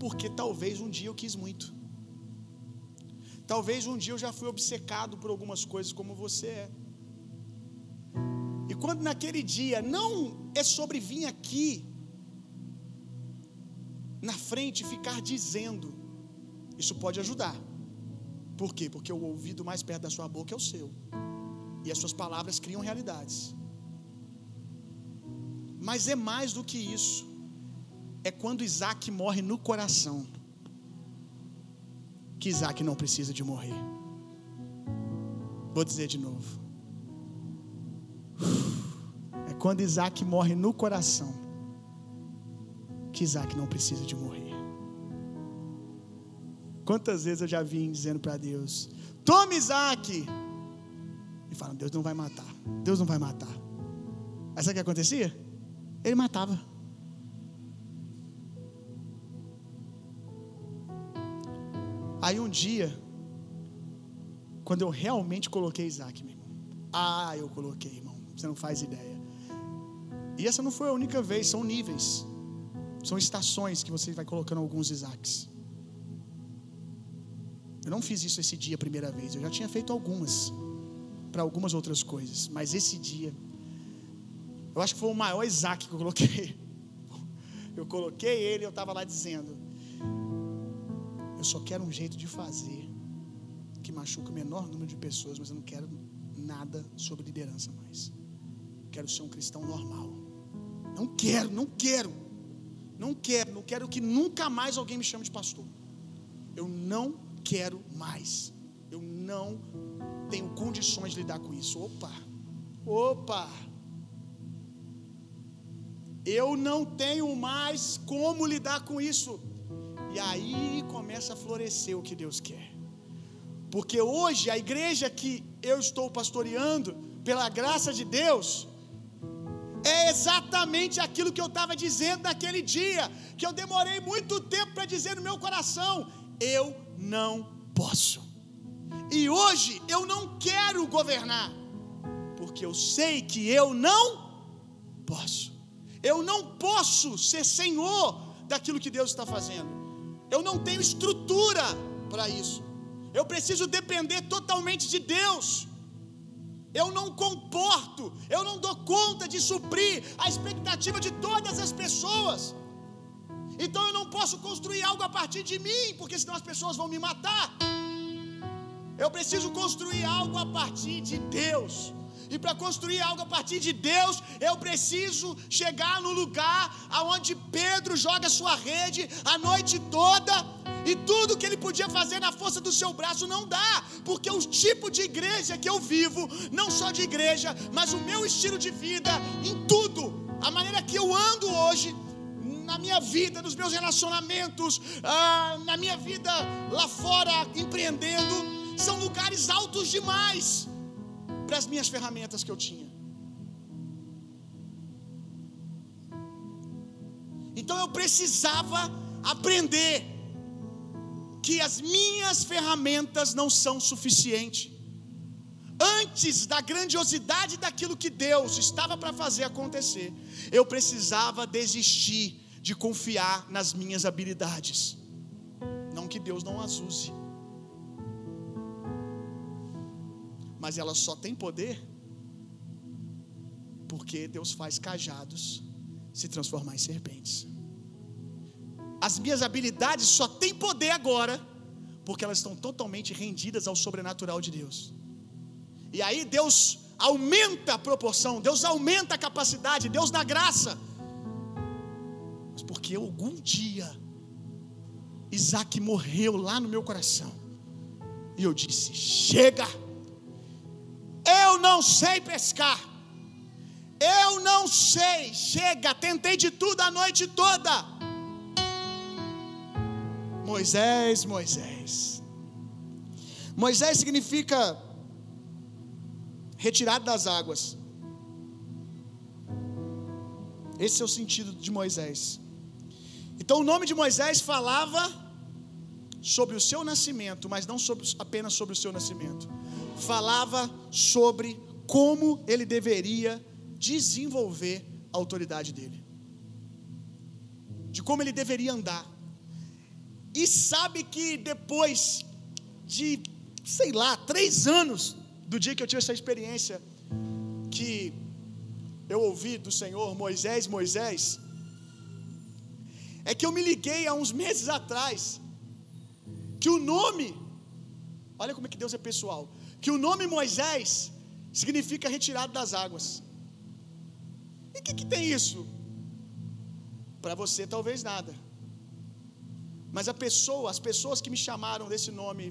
Porque talvez um dia eu quis muito. Talvez um dia eu já fui obcecado por algumas coisas como você é. E quando naquele dia não é sobre vir aqui na frente ficar dizendo, isso pode ajudar. Por quê? Porque o ouvido mais perto da sua boca é o seu. E as suas palavras criam realidades. Mas é mais do que isso. É quando Isaac morre no coração que Isaac não precisa de morrer. Vou dizer de novo. É quando Isaac morre no coração que Isaac não precisa de morrer. Quantas vezes eu já vim dizendo para Deus: Tome Isaac! E falam: Deus não vai matar. Deus não vai matar. Aí sabe o que acontecia? Ele matava. Aí um dia, quando eu realmente coloquei Isaac, meu irmão. Ah, eu coloquei, irmão. Você não faz ideia. E essa não foi a única vez, são níveis. São estações que você vai colocando alguns Isaacs. Eu não fiz isso esse dia a primeira vez, eu já tinha feito algumas para algumas outras coisas, mas esse dia eu acho que foi o maior Isaac que eu coloquei. Eu coloquei ele, eu estava lá dizendo: eu só quero um jeito de fazer que machuque o menor número de pessoas, mas eu não quero nada sobre liderança mais. Quero ser um cristão normal. Não quero, não quero. Não quero, não quero que nunca mais alguém me chame de pastor. Eu não quero mais. Eu não tenho condições de lidar com isso. Opa! Opa! Eu não tenho mais como lidar com isso. E aí começa a florescer o que Deus quer. Porque hoje a igreja que eu estou pastoreando, pela graça de Deus, é exatamente aquilo que eu estava dizendo naquele dia, que eu demorei muito tempo para dizer no meu coração: eu não posso. E hoje eu não quero governar, porque eu sei que eu não posso. Eu não posso ser senhor daquilo que Deus está fazendo. Eu não tenho estrutura para isso. Eu preciso depender totalmente de Deus. Eu não comporto, eu não dou conta de suprir a expectativa de todas as pessoas. Então eu não posso construir algo a partir de mim, porque senão as pessoas vão me matar. Eu preciso construir algo a partir de Deus. E para construir algo a partir de Deus, eu preciso chegar no lugar aonde Pedro joga sua rede a noite toda. E tudo que ele podia fazer na força do seu braço não dá, porque o tipo de igreja que eu vivo, não só de igreja, mas o meu estilo de vida em tudo, a maneira que eu ando hoje, na minha vida, nos meus relacionamentos, ah, na minha vida lá fora, empreendendo, são lugares altos demais para as minhas ferramentas que eu tinha. Então eu precisava aprender que as minhas ferramentas não são suficientes. Antes da grandiosidade daquilo que Deus estava para fazer acontecer, eu precisava desistir de confiar nas minhas habilidades. Não que Deus não as use, mas ela só tem poder porque Deus faz cajados se transformar em serpentes. As minhas habilidades só têm poder agora porque elas estão totalmente rendidas ao sobrenatural de Deus. E aí Deus aumenta a proporção, Deus aumenta a capacidade, Deus dá graça. Mas porque algum dia Isaac morreu lá no meu coração. E eu disse: chega, eu não sei pescar. Eu não sei, chega, tentei de tudo a noite toda. Moisés, Moisés. Moisés significa retirado das águas. Esse é o sentido de Moisés. Então o nome de Moisés falava sobre o seu nascimento, mas não sobre, apenas sobre o seu nascimento. Falava sobre como ele deveria desenvolver a autoridade dele, de como ele deveria andar. E sabe que depois de, sei lá, três anos do dia que eu tive essa experiência, que eu ouvi do Senhor, Moisés, Moisés, é que eu me liguei há uns meses atrás, que o nome, olha como é que Deus é pessoal, que o nome Moisés significa retirado das águas. E o que, que tem isso? Para você talvez nada. Mas a pessoa, as pessoas que me chamaram desse nome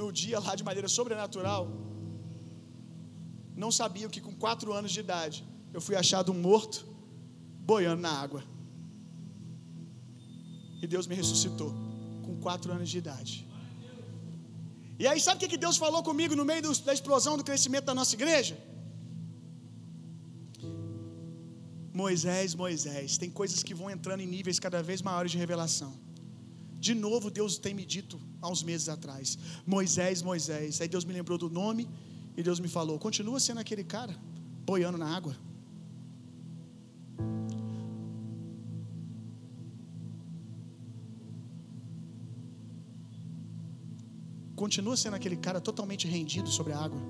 no dia lá de maneira sobrenatural, não sabiam que com quatro anos de idade eu fui achado morto, boiando na água. E Deus me ressuscitou com quatro anos de idade. E aí, sabe o que Deus falou comigo no meio da explosão do crescimento da nossa igreja? Moisés, Moisés, tem coisas que vão entrando em níveis cada vez maiores de revelação. De novo, Deus tem me dito há uns meses atrás: Moisés, Moisés. Aí Deus me lembrou do nome e Deus me falou: continua sendo aquele cara, boiando na água. Continua sendo aquele cara totalmente rendido sobre a água.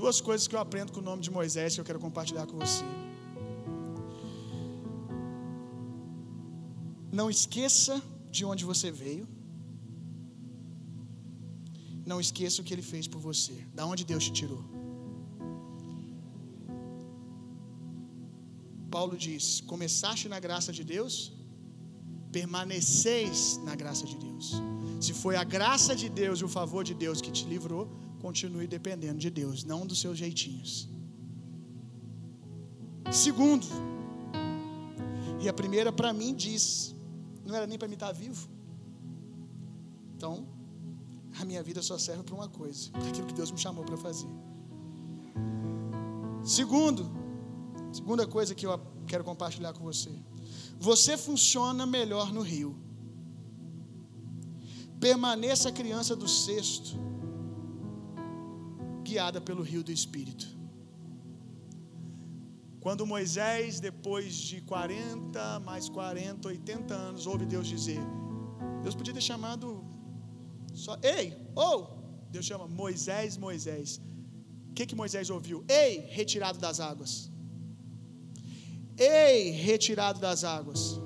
Duas coisas que eu aprendo com o nome de Moisés que eu quero compartilhar com você. Não esqueça de onde você veio. Não esqueça o que ele fez por você. Da onde Deus te tirou. Paulo diz: Começaste na graça de Deus, permaneceis na graça de Deus. Se foi a graça de Deus e o favor de Deus que te livrou, continue dependendo de Deus, não dos seus jeitinhos. Segundo, e a primeira para mim diz: não era nem para mim estar vivo. Então, a minha vida só serve para uma coisa, para aquilo que Deus me chamou para fazer. Segundo, segunda coisa que eu quero compartilhar com você. Você funciona melhor no rio. Permaneça a criança do sexto, guiada pelo rio do Espírito. Quando Moisés, depois de 40, mais 40, 80 anos, ouve Deus dizer: Deus podia ter chamado só, ei, ou, oh! Deus chama Moisés, Moisés. O que, que Moisés ouviu? Ei, retirado das águas. Ei, retirado das águas.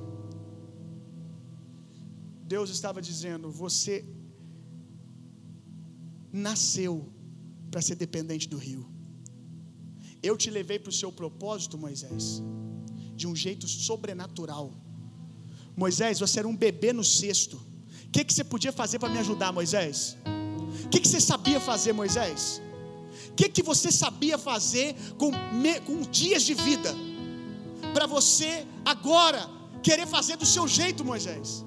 Deus estava dizendo: Você nasceu para ser dependente do rio. Eu te levei para o seu propósito, Moisés, de um jeito sobrenatural. Moisés, você era um bebê no cesto. O que, que você podia fazer para me ajudar, Moisés? O que, que você sabia fazer, Moisés? O que, que você sabia fazer com, me, com dias de vida? Para você agora querer fazer do seu jeito, Moisés.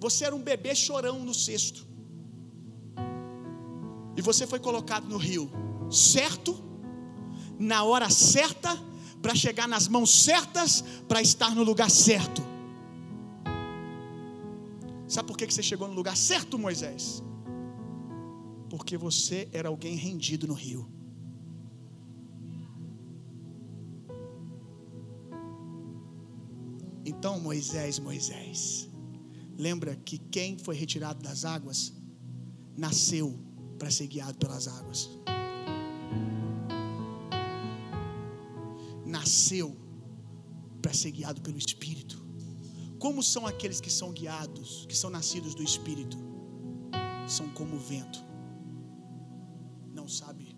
Você era um bebê chorão no cesto. E você foi colocado no rio, certo? Na hora certa, para chegar nas mãos certas, para estar no lugar certo. Sabe por que você chegou no lugar certo, Moisés? Porque você era alguém rendido no rio. Então, Moisés, Moisés, lembra que quem foi retirado das águas nasceu para ser guiado pelas águas. Nasceu para ser guiado pelo Espírito. Como são aqueles que são guiados, que são nascidos do Espírito? São como o vento. Não sabe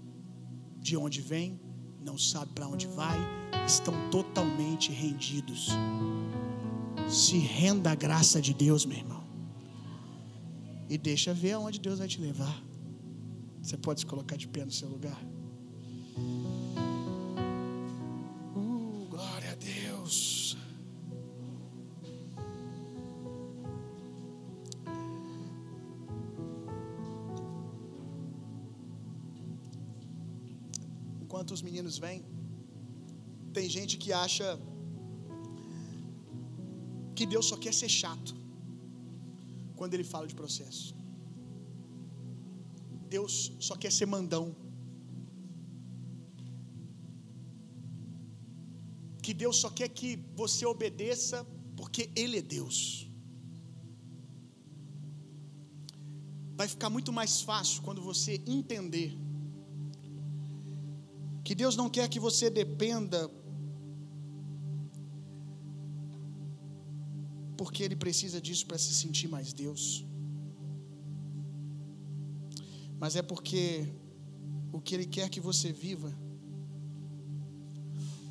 de onde vem, não sabe para onde vai, estão totalmente rendidos. Se renda à graça de Deus, meu irmão. E deixa ver aonde Deus vai te levar. Você pode se colocar de pé no seu lugar. Enquanto os meninos vêm, tem gente que acha que Deus só quer ser chato quando Ele fala de processo. Deus só quer ser mandão. Que Deus só quer que você obedeça porque Ele é Deus. Vai ficar muito mais fácil quando você entender que Deus não quer que você dependa porque Ele precisa disso para se sentir mais Deus. Mas é porque o que Ele quer que você viva,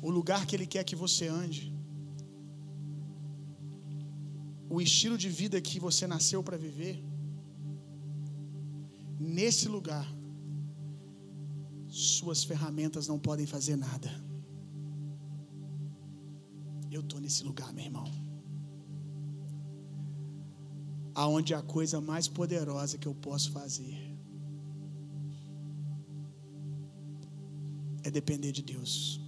o lugar que Ele quer que você ande, o estilo de vida que você nasceu para viver, nesse lugar, suas ferramentas não podem fazer nada. Eu estou nesse lugar, meu irmão. Aonde a coisa mais poderosa que eu posso fazer é depender de Deus.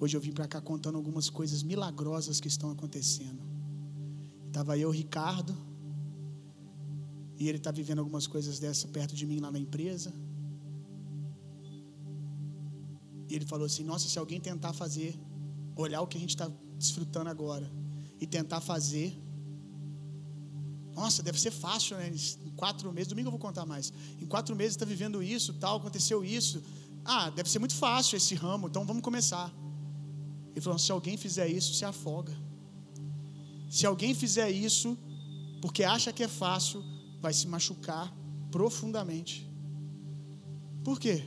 Hoje eu vim para cá contando algumas coisas milagrosas que estão acontecendo. Estava eu, Ricardo, e ele está vivendo algumas coisas dessa perto de mim lá na empresa. E ele falou assim: Nossa, se alguém tentar fazer, olhar o que a gente está desfrutando agora e tentar fazer, nossa, deve ser fácil, né? Em quatro meses, domingo eu vou contar mais. Em quatro meses está vivendo isso, tal, aconteceu isso. Ah, deve ser muito fácil esse ramo, então vamos começar. Ele falou: se alguém fizer isso, se afoga. Se alguém fizer isso, porque acha que é fácil, vai se machucar profundamente. Por quê?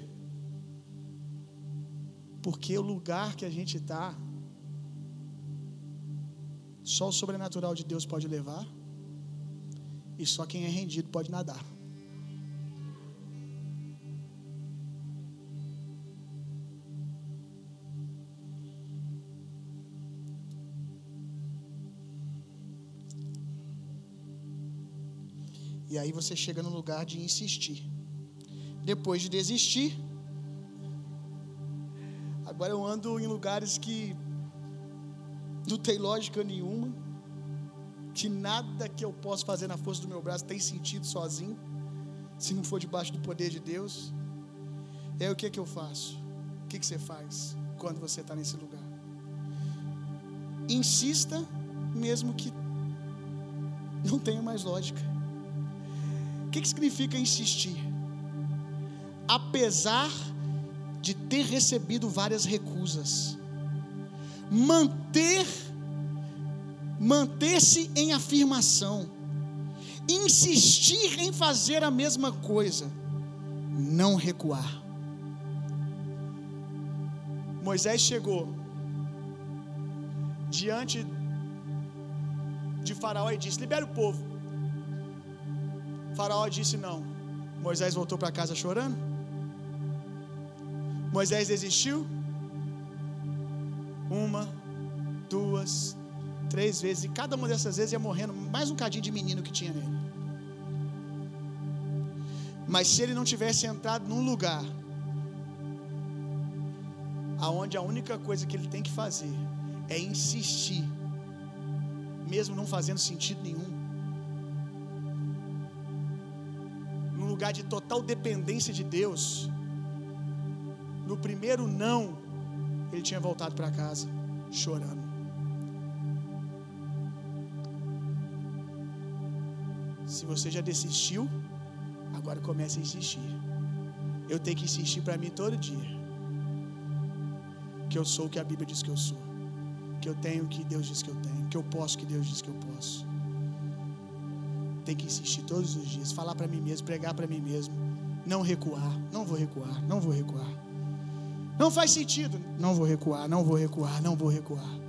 Porque o lugar que a gente está, só o sobrenatural de Deus pode levar, e só quem é rendido pode nadar. E aí você chega no lugar de insistir. Depois de desistir, agora eu ando em lugares que não tem lógica nenhuma, que nada que eu posso fazer na força do meu braço tem sentido sozinho, se não for debaixo do poder de Deus. E aí o que, que eu faço? O que, que você faz quando você está nesse lugar? Insista, mesmo que não tenha mais lógica. O que, que significa insistir? Apesar de ter recebido várias recusas, manter manter-se em afirmação, insistir em fazer a mesma coisa, não recuar. Moisés chegou diante de Faraó e disse: Libere o povo. Faraó disse: Não, Moisés voltou para casa chorando? Moisés desistiu? Uma, duas, três vezes. E cada uma dessas vezes ia morrendo mais um cadinho de menino que tinha nele. Mas se ele não tivesse entrado num lugar aonde a única coisa que ele tem que fazer é insistir, mesmo não fazendo sentido nenhum, num lugar de total dependência de Deus, no primeiro não, ele tinha voltado para casa chorando. Se você já desistiu, agora comece a insistir. Eu tenho que insistir para mim todo dia. Que eu sou o que a Bíblia diz que eu sou. Que eu tenho o que Deus diz que eu tenho. Que eu posso o que Deus diz que eu posso. Tem que insistir todos os dias. Falar para mim mesmo, pregar para mim mesmo. Não recuar. Não vou recuar. Não vou recuar. Não faz sentido. Não vou recuar. Não vou recuar. Não vou recuar.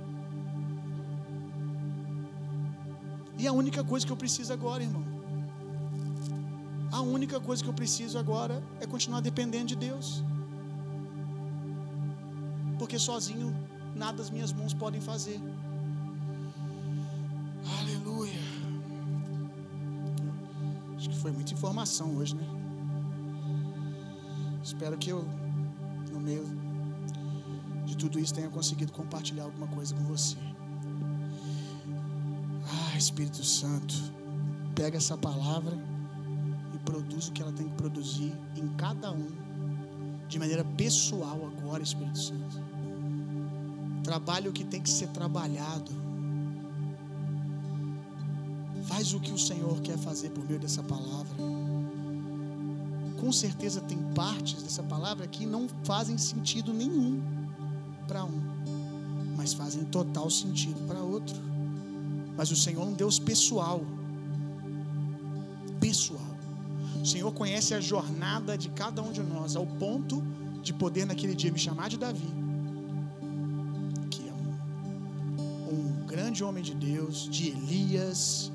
E a única coisa que eu preciso agora, irmão, a única coisa que eu preciso agora é continuar dependendo de Deus. Porque sozinho nada as minhas mãos podem fazer. Aleluia. Acho que foi muita informação hoje, né? Espero que eu, meio de tudo isso, tenha conseguido compartilhar alguma coisa com você. Ah, Espírito Santo, pega essa palavra produz o que ela tem que produzir em cada um, de maneira pessoal agora, Espírito Santo. Trabalhe o que tem que ser trabalhado. Faz o que o Senhor quer fazer por meio dessa palavra. Com certeza tem partes dessa palavra que não fazem sentido nenhum para um, mas fazem total sentido para outro. Mas o Senhor é um Deus pessoal. Pessoal. O Senhor conhece a jornada de cada um de nós, ao ponto de poder naquele dia me chamar de Davi, que é um, um grande homem de Deus, de Elias,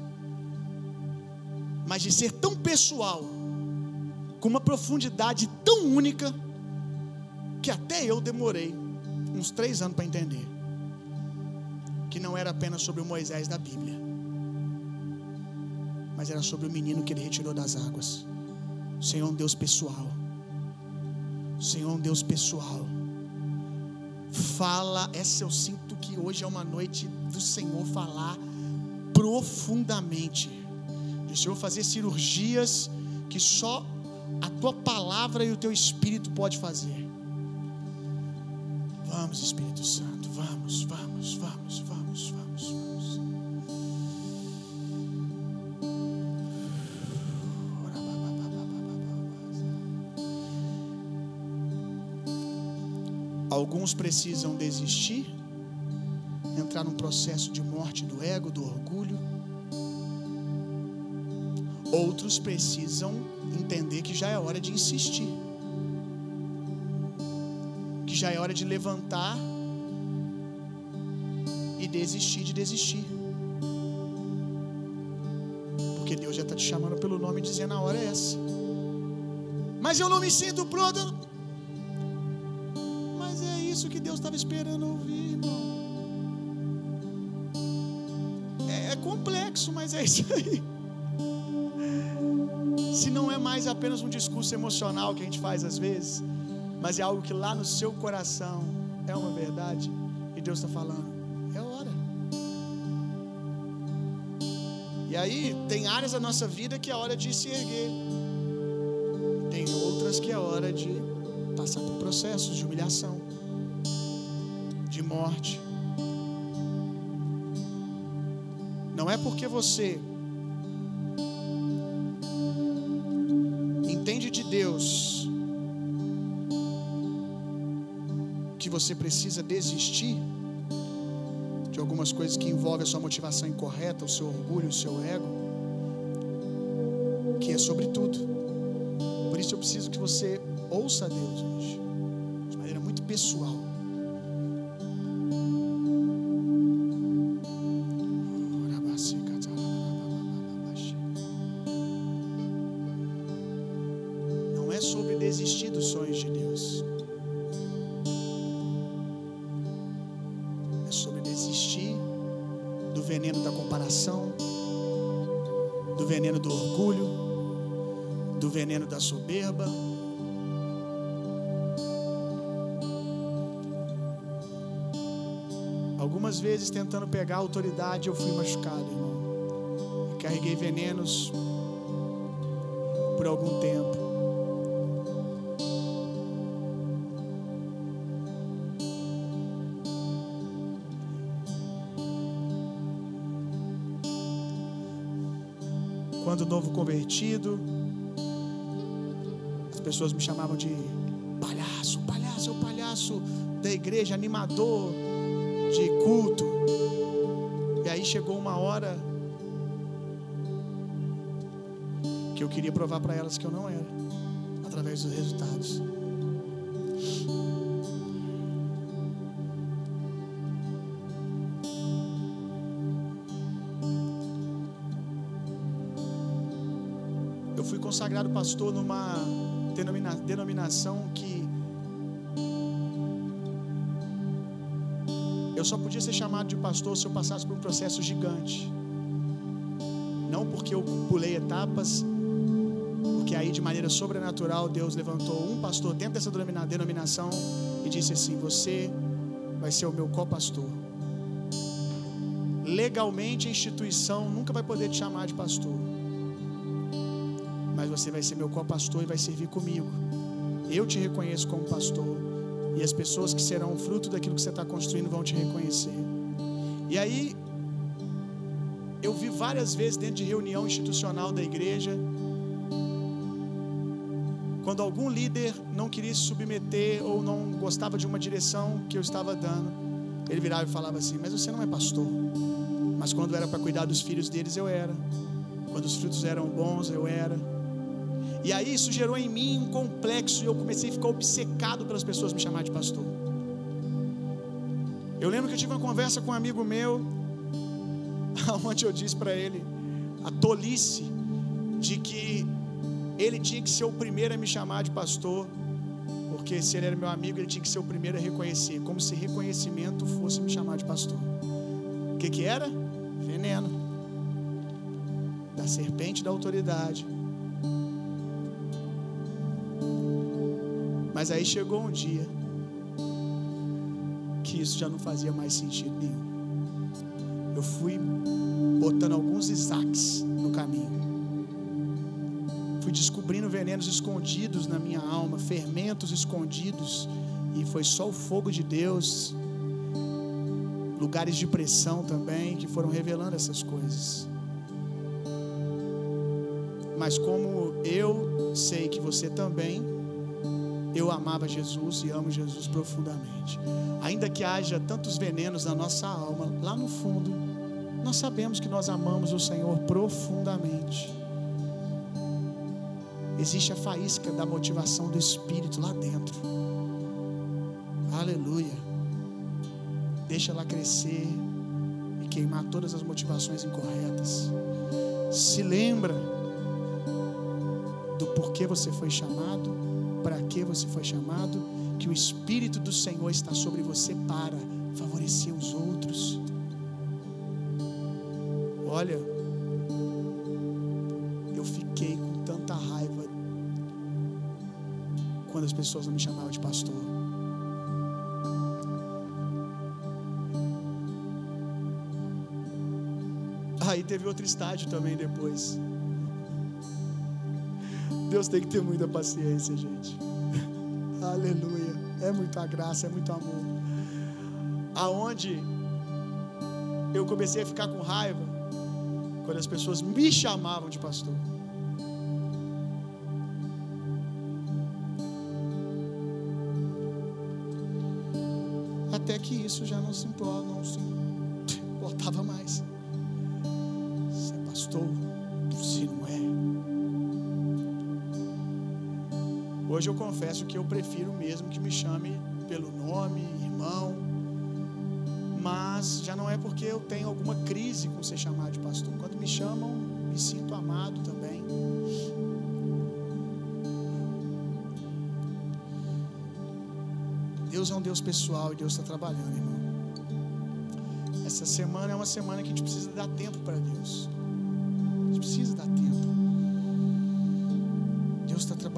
mas de ser tão pessoal, com uma profundidade tão única, que até eu demorei uns três anos para entender que não era apenas sobre o Moisés da Bíblia, mas era sobre o menino que ele retirou das águas. O Senhor é um Deus pessoal. O Senhor é um Deus pessoal. Fala, essa eu sinto que hoje é uma noite do Senhor falar profundamente. Do Senhor fazer cirurgias que só tua palavra e o teu espírito pode fazer. Vamos, Espírito Santo, vamos, vamos, vamos, vamos, vamos, vamos. Alguns precisam desistir, entrar num processo de morte do ego, do orgulho. Outros precisam entender que já é hora de insistir, que já é hora de levantar e desistir de desistir. Porque Deus já está te chamando pelo nome dizendo: a hora é essa. Mas eu não me sinto pronto isso que Deus estava esperando ouvir, irmão. É, é complexo, mas é isso aí. Não é mais apenas um discurso emocional que a gente faz às vezes, mas é algo que lá no seu coração é uma verdade e Deus está falando, é hora. E aí tem áreas da nossa vida que é hora de se erguer, tem outras que é hora de passar por processos de humilhação de morte. Não é porque você você precisa desistir de algumas coisas que envolvem a sua motivação incorreta, o seu orgulho, o seu ego, que é sobre tudo. Por isso eu preciso que você ouça a Deus hoje, de maneira muito pessoal. Do veneno da comparação, do veneno do orgulho, do veneno da soberba. Algumas vezes tentando pegar a autoridade eu fui machucado, irmão. Carreguei venenos por algum tempo. Novo convertido, as pessoas me chamavam de palhaço, palhaço, é o palhaço da igreja, animador de culto. E aí chegou uma hora que eu queria provar para elas que eu não era, através dos resultados. Consagrado pastor numa denomina, denominação que eu só podia ser chamado de pastor se eu passasse por um processo gigante. Não porque eu pulei etapas, porque aí de maneira sobrenatural Deus levantou um pastor dentro dessa denominação e disse assim: Você vai ser o meu co-pastor. Legalmente a instituição nunca vai poder te chamar de pastor. Mas você vai ser meu co-pastor e vai servir comigo. Eu te reconheço como pastor. E as pessoas que serão fruto daquilo que você está construindo vão te reconhecer. E aí, eu vi várias vezes dentro de reunião institucional da igreja, quando algum líder não queria se submeter ou não gostava de uma direção que eu estava dando, ele virava e falava assim: Mas você não é pastor. Mas quando era para cuidar dos filhos deles, eu era. Quando os frutos eram bons, eu era. E aí isso gerou em mim um complexo e eu comecei a ficar obcecado pelas pessoas me chamar de pastor. Eu lembro que eu tive uma conversa com um amigo meu, onde eu disse para ele a tolice de que ele tinha que ser o primeiro a me chamar de pastor, porque se ele era meu amigo, ele tinha que ser o primeiro a reconhecer, como se reconhecimento fosse me chamar de pastor. O que, que era? Veneno da serpente da autoridade. Mas aí chegou um dia que isso já não fazia mais sentido nenhum. Eu fui botando alguns Isaacs no caminho. Fui descobrindo venenos escondidos na minha alma, fermentos escondidos, e foi só o fogo de Deus, lugares de pressão também, que foram revelando essas coisas. Mas como eu sei que você também, eu amava Jesus e amo Jesus profundamente. Ainda que haja tantos venenos na nossa alma, lá no fundo, nós sabemos que nós amamos o Senhor profundamente. Existe a faísca da motivação do Espírito lá dentro. Aleluia. Deixa ela crescer e queimar todas as motivações incorretas. Se lembra do porquê você foi chamado, para que você foi chamado, que o Espírito do Senhor está sobre você para favorecer os outros. Olha, eu fiquei com tanta raiva quando as pessoas não me chamavam de pastor. Aí teve outro estágio também depois. Deus tem que ter muita paciência, gente. Aleluia. É muita graça, é muito amor. Aonde eu comecei a ficar com raiva quando as pessoas me chamavam de pastor. Até que isso já não se não se confesso que eu prefiro mesmo que me chame pelo nome, irmão. Mas já não é porque eu tenho alguma crise com ser chamado de pastor. Quando me chamam, me sinto amado também. Deus é um Deus pessoal e Deus está trabalhando, irmão. Essa semana é uma semana que a gente precisa dar tempo para Deus. A gente precisa dar tempo.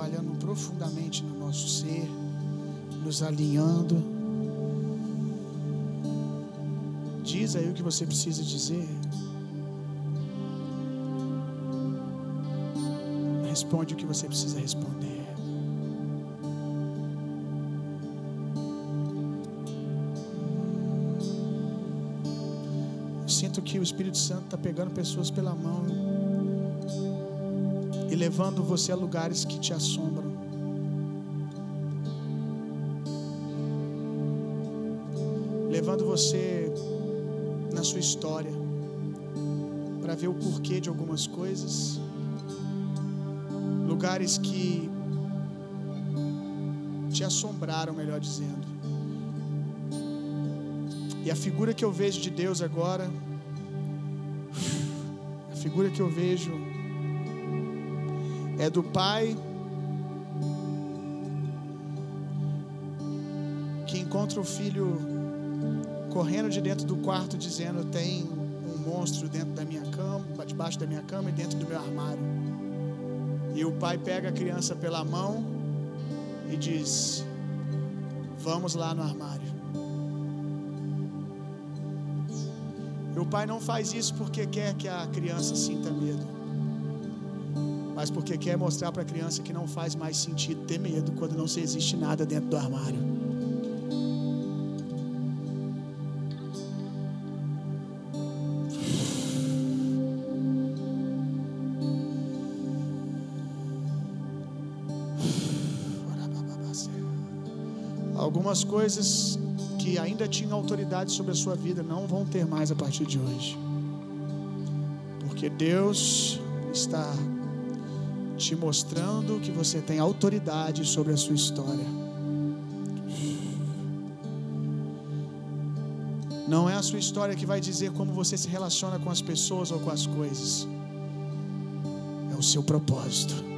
Trabalhando profundamente no nosso ser, nos alinhando. Diz aí o que você precisa dizer. Responde o que você precisa responder. Eu sinto que o Espírito Santo está pegando pessoas pela mão levando você a lugares que te assombram. Levando você na sua história para ver o porquê de algumas coisas lugares que te assombraram, melhor dizendo. E a figura que eu vejo de Deus agora, a figura que eu vejo é do pai que encontra o filho correndo de dentro do quarto dizendo: "Tem um monstro dentro da minha cama, debaixo da minha cama e dentro do meu armário". E o pai pega a criança pela mão e diz: Vamos lá no armário. O pai não faz isso porque quer que a criança sinta medo, mas porque quer mostrar para a criança que não faz mais sentido ter medo quando não se existe nada dentro do armário. Algumas coisas que ainda tinham autoridade sobre a sua vida não vão ter mais a partir de hoje. Porque Deus está te mostrando que você tem autoridade sobre a sua história. Não é a sua história que vai dizer como você se relaciona com as pessoas ou com as coisas. É o seu propósito.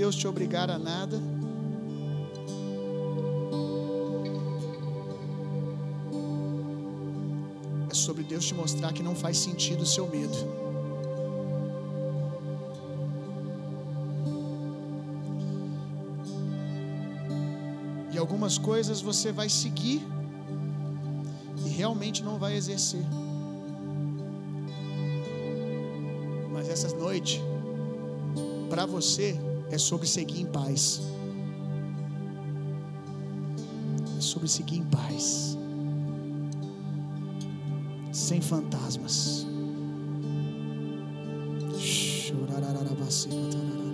Deus te obrigar a nada. É sobre Deus te mostrar que não faz sentido o seu medo. E algumas coisas você vai seguir e realmente não vai exercer. Mas essa noite, para você, é sobre seguir em paz. É sobre seguir em paz. Sem fantasmas. Talvez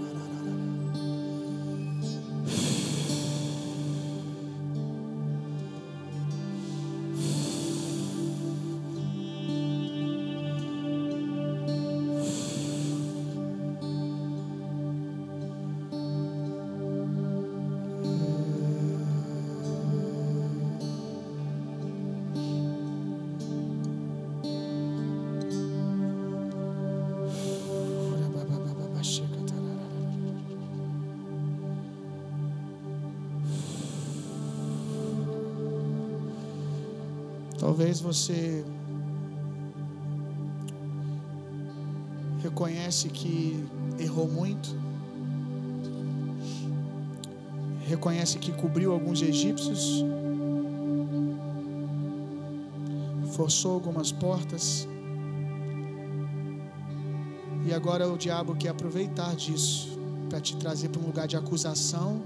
você reconhece que errou muito, reconhece que cobriu alguns egípcios, forçou algumas portas, e agora o diabo quer aproveitar disso para te trazer para um lugar de acusação,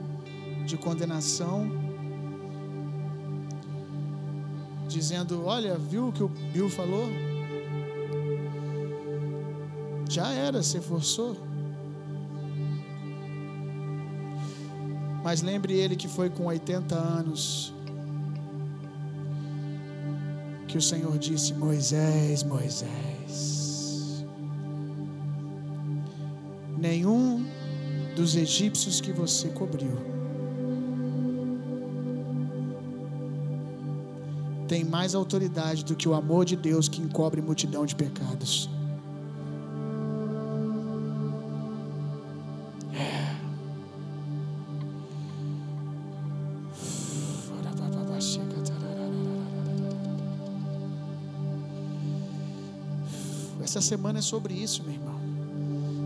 de condenação dizendo: Olha, viu o que o Bill falou? Já era, você forçou. Mas lembre ele que foi com 80 anos que o Senhor disse: Moisés, Moisés, nenhum dos egípcios que você cobriu. Tem mais autoridade do que o amor de Deus que encobre multidão de pecados. Essa semana é sobre isso, meu irmão.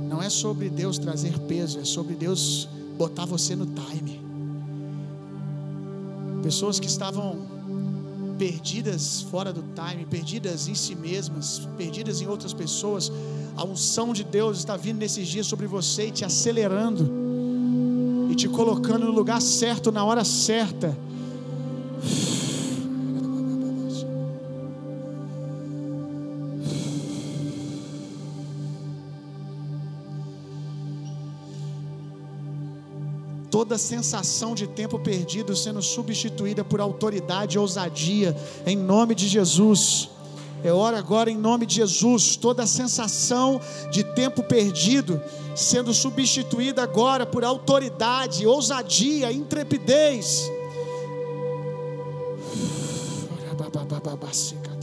Não é sobre Deus trazer peso, é sobre Deus botar você no time. Pessoas que estavam perdidas fora do time, perdidas em si mesmas, perdidas em outras pessoas, a unção de Deus está vindo nesses dias sobre você e te acelerando e te colocando no lugar certo na hora certa toda sensação de tempo perdido sendo substituída por autoridade e ousadia, em nome de Jesus. É hora agora, em nome de Jesus, toda sensação de tempo perdido sendo substituída agora por autoridade, ousadia, intrepidez. Tem alguém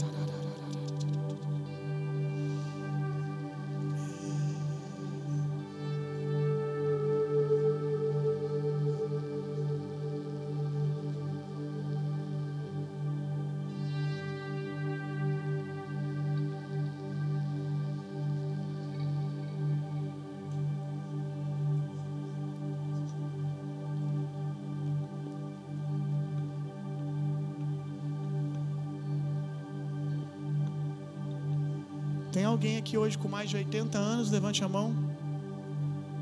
aqui hoje com mais de 80 anos? Levante a mão.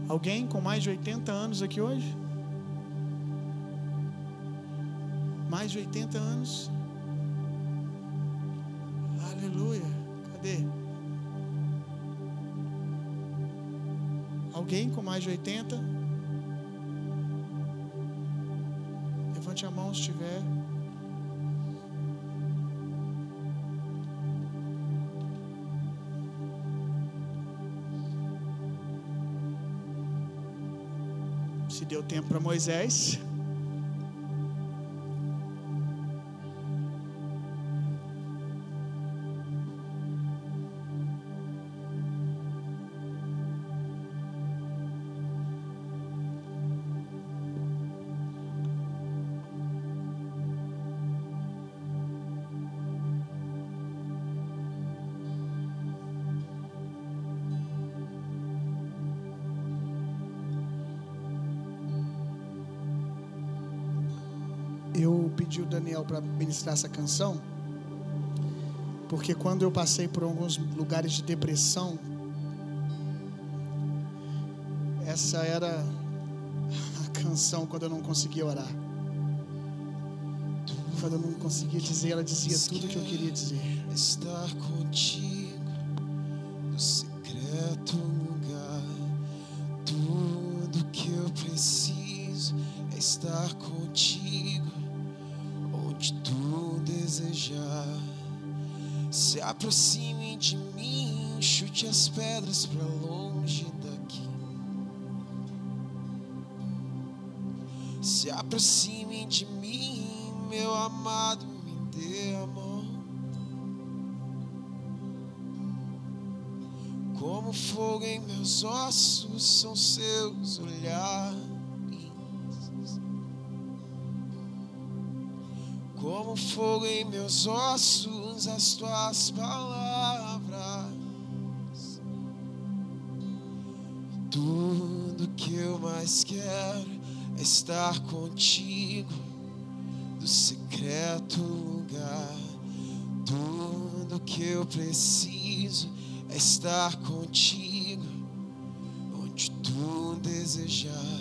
Alguém com mais de 80 anos aqui hoje? Mais de 80 anos? Aleluia. Cadê? Alguém com mais de 80? Levante a mão se tiver. Deu tempo para Moisés. Pedi o Daniel para ministrar essa canção, porque quando eu passei por alguns lugares de depressão, essa era a canção quando eu não conseguia orar. Quando eu não conseguia dizer, ela dizia tudo o que eu queria dizer. Estar contigo aproxime de mim, chute as pedras para longe daqui. Se aproxime de mim, meu amado, me dê a mão. Como fogo em meus ossos são seus olhares. como fogo em meus ossos as tuas palavras. Tudo que eu mais quero é estar contigo no secreto lugar. Tudo que eu preciso é estar contigo onde tu desejar.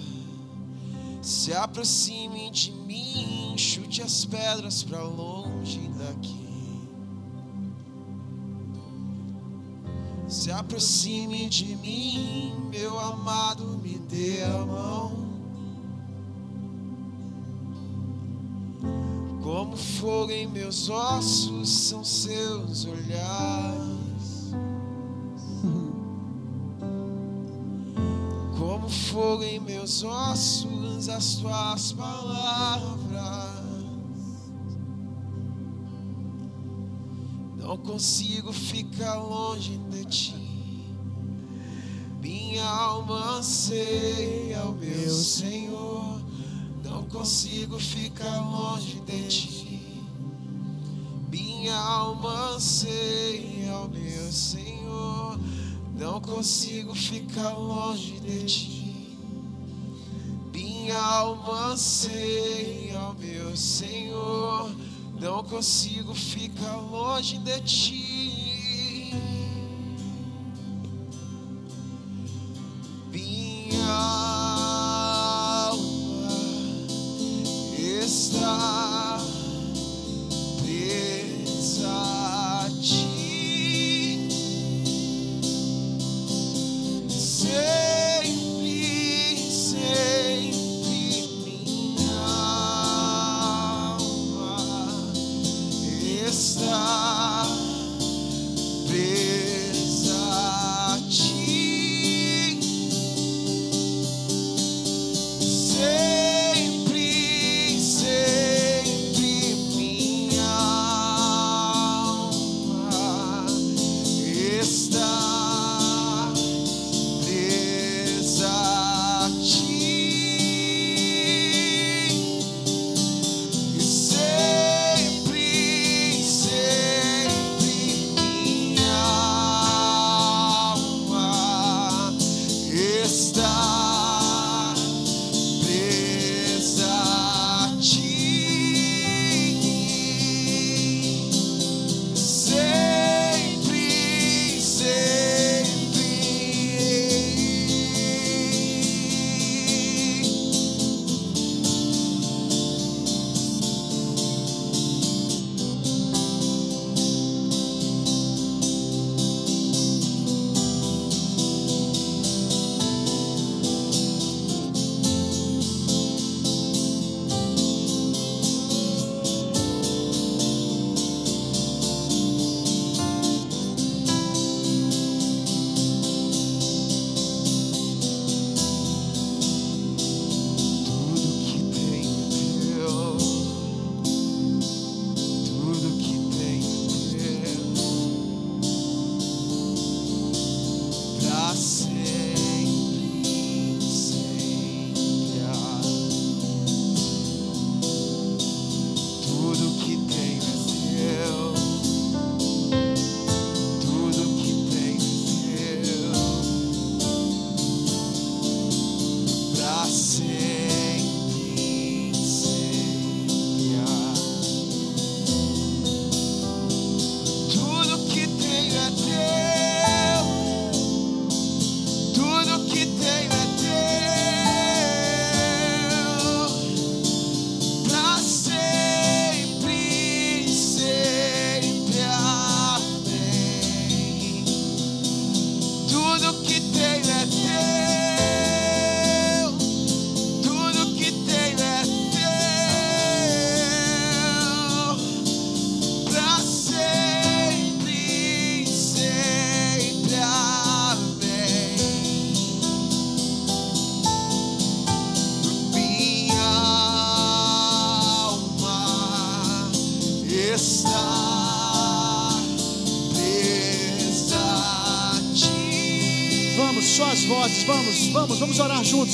Se aproxime de mim, chute as pedras para longe daqui. Se aproxime de mim, meu amado, me dê a mão. Como fogo em meus ossos são seus olhares. Como fogo em meus ossos as tuas palavras. consigo ficar longe de ti. Minha alma anseia o meu Senhor. Não consigo ficar longe de ti. Minha alma anseia o meu Senhor. Não consigo ficar longe de ti. Minha alma anseia o meu Senhor não consigo ficar longe de ti.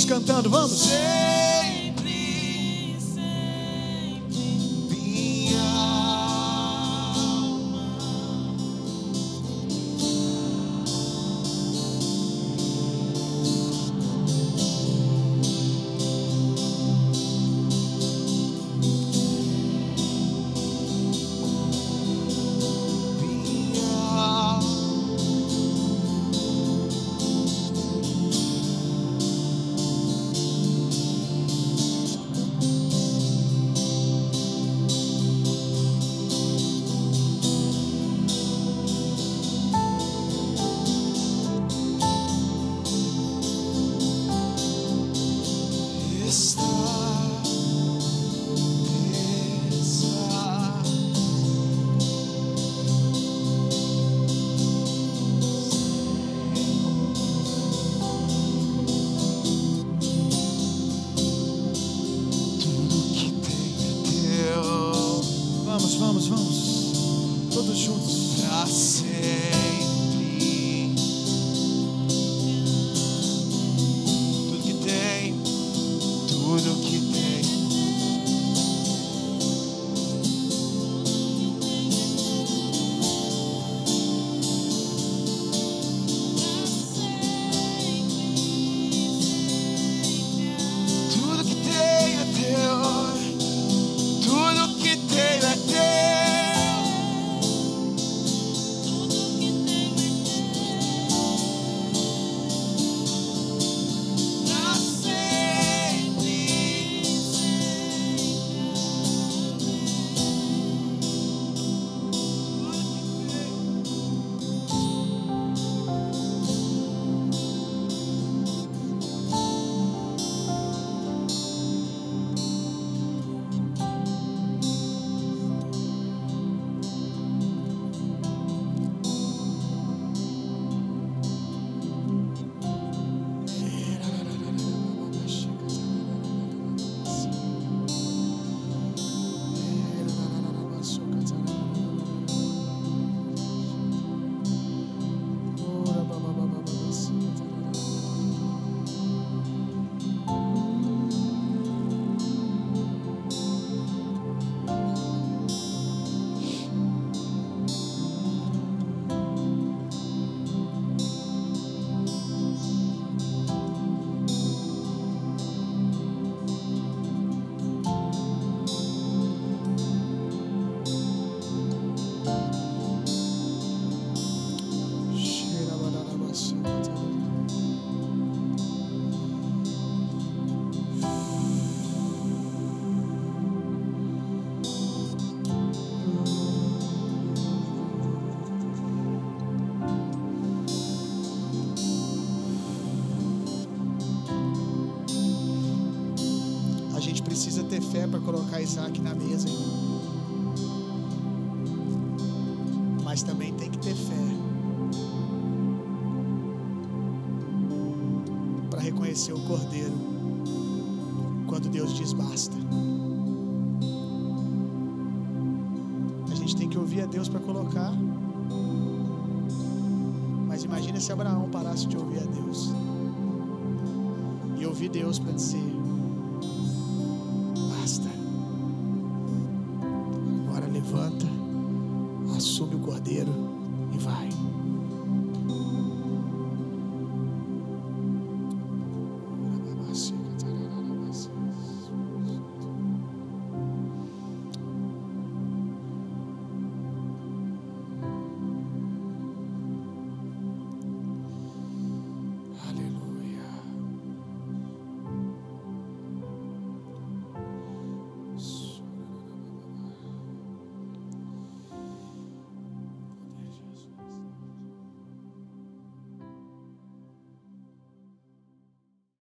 cantando, vamos.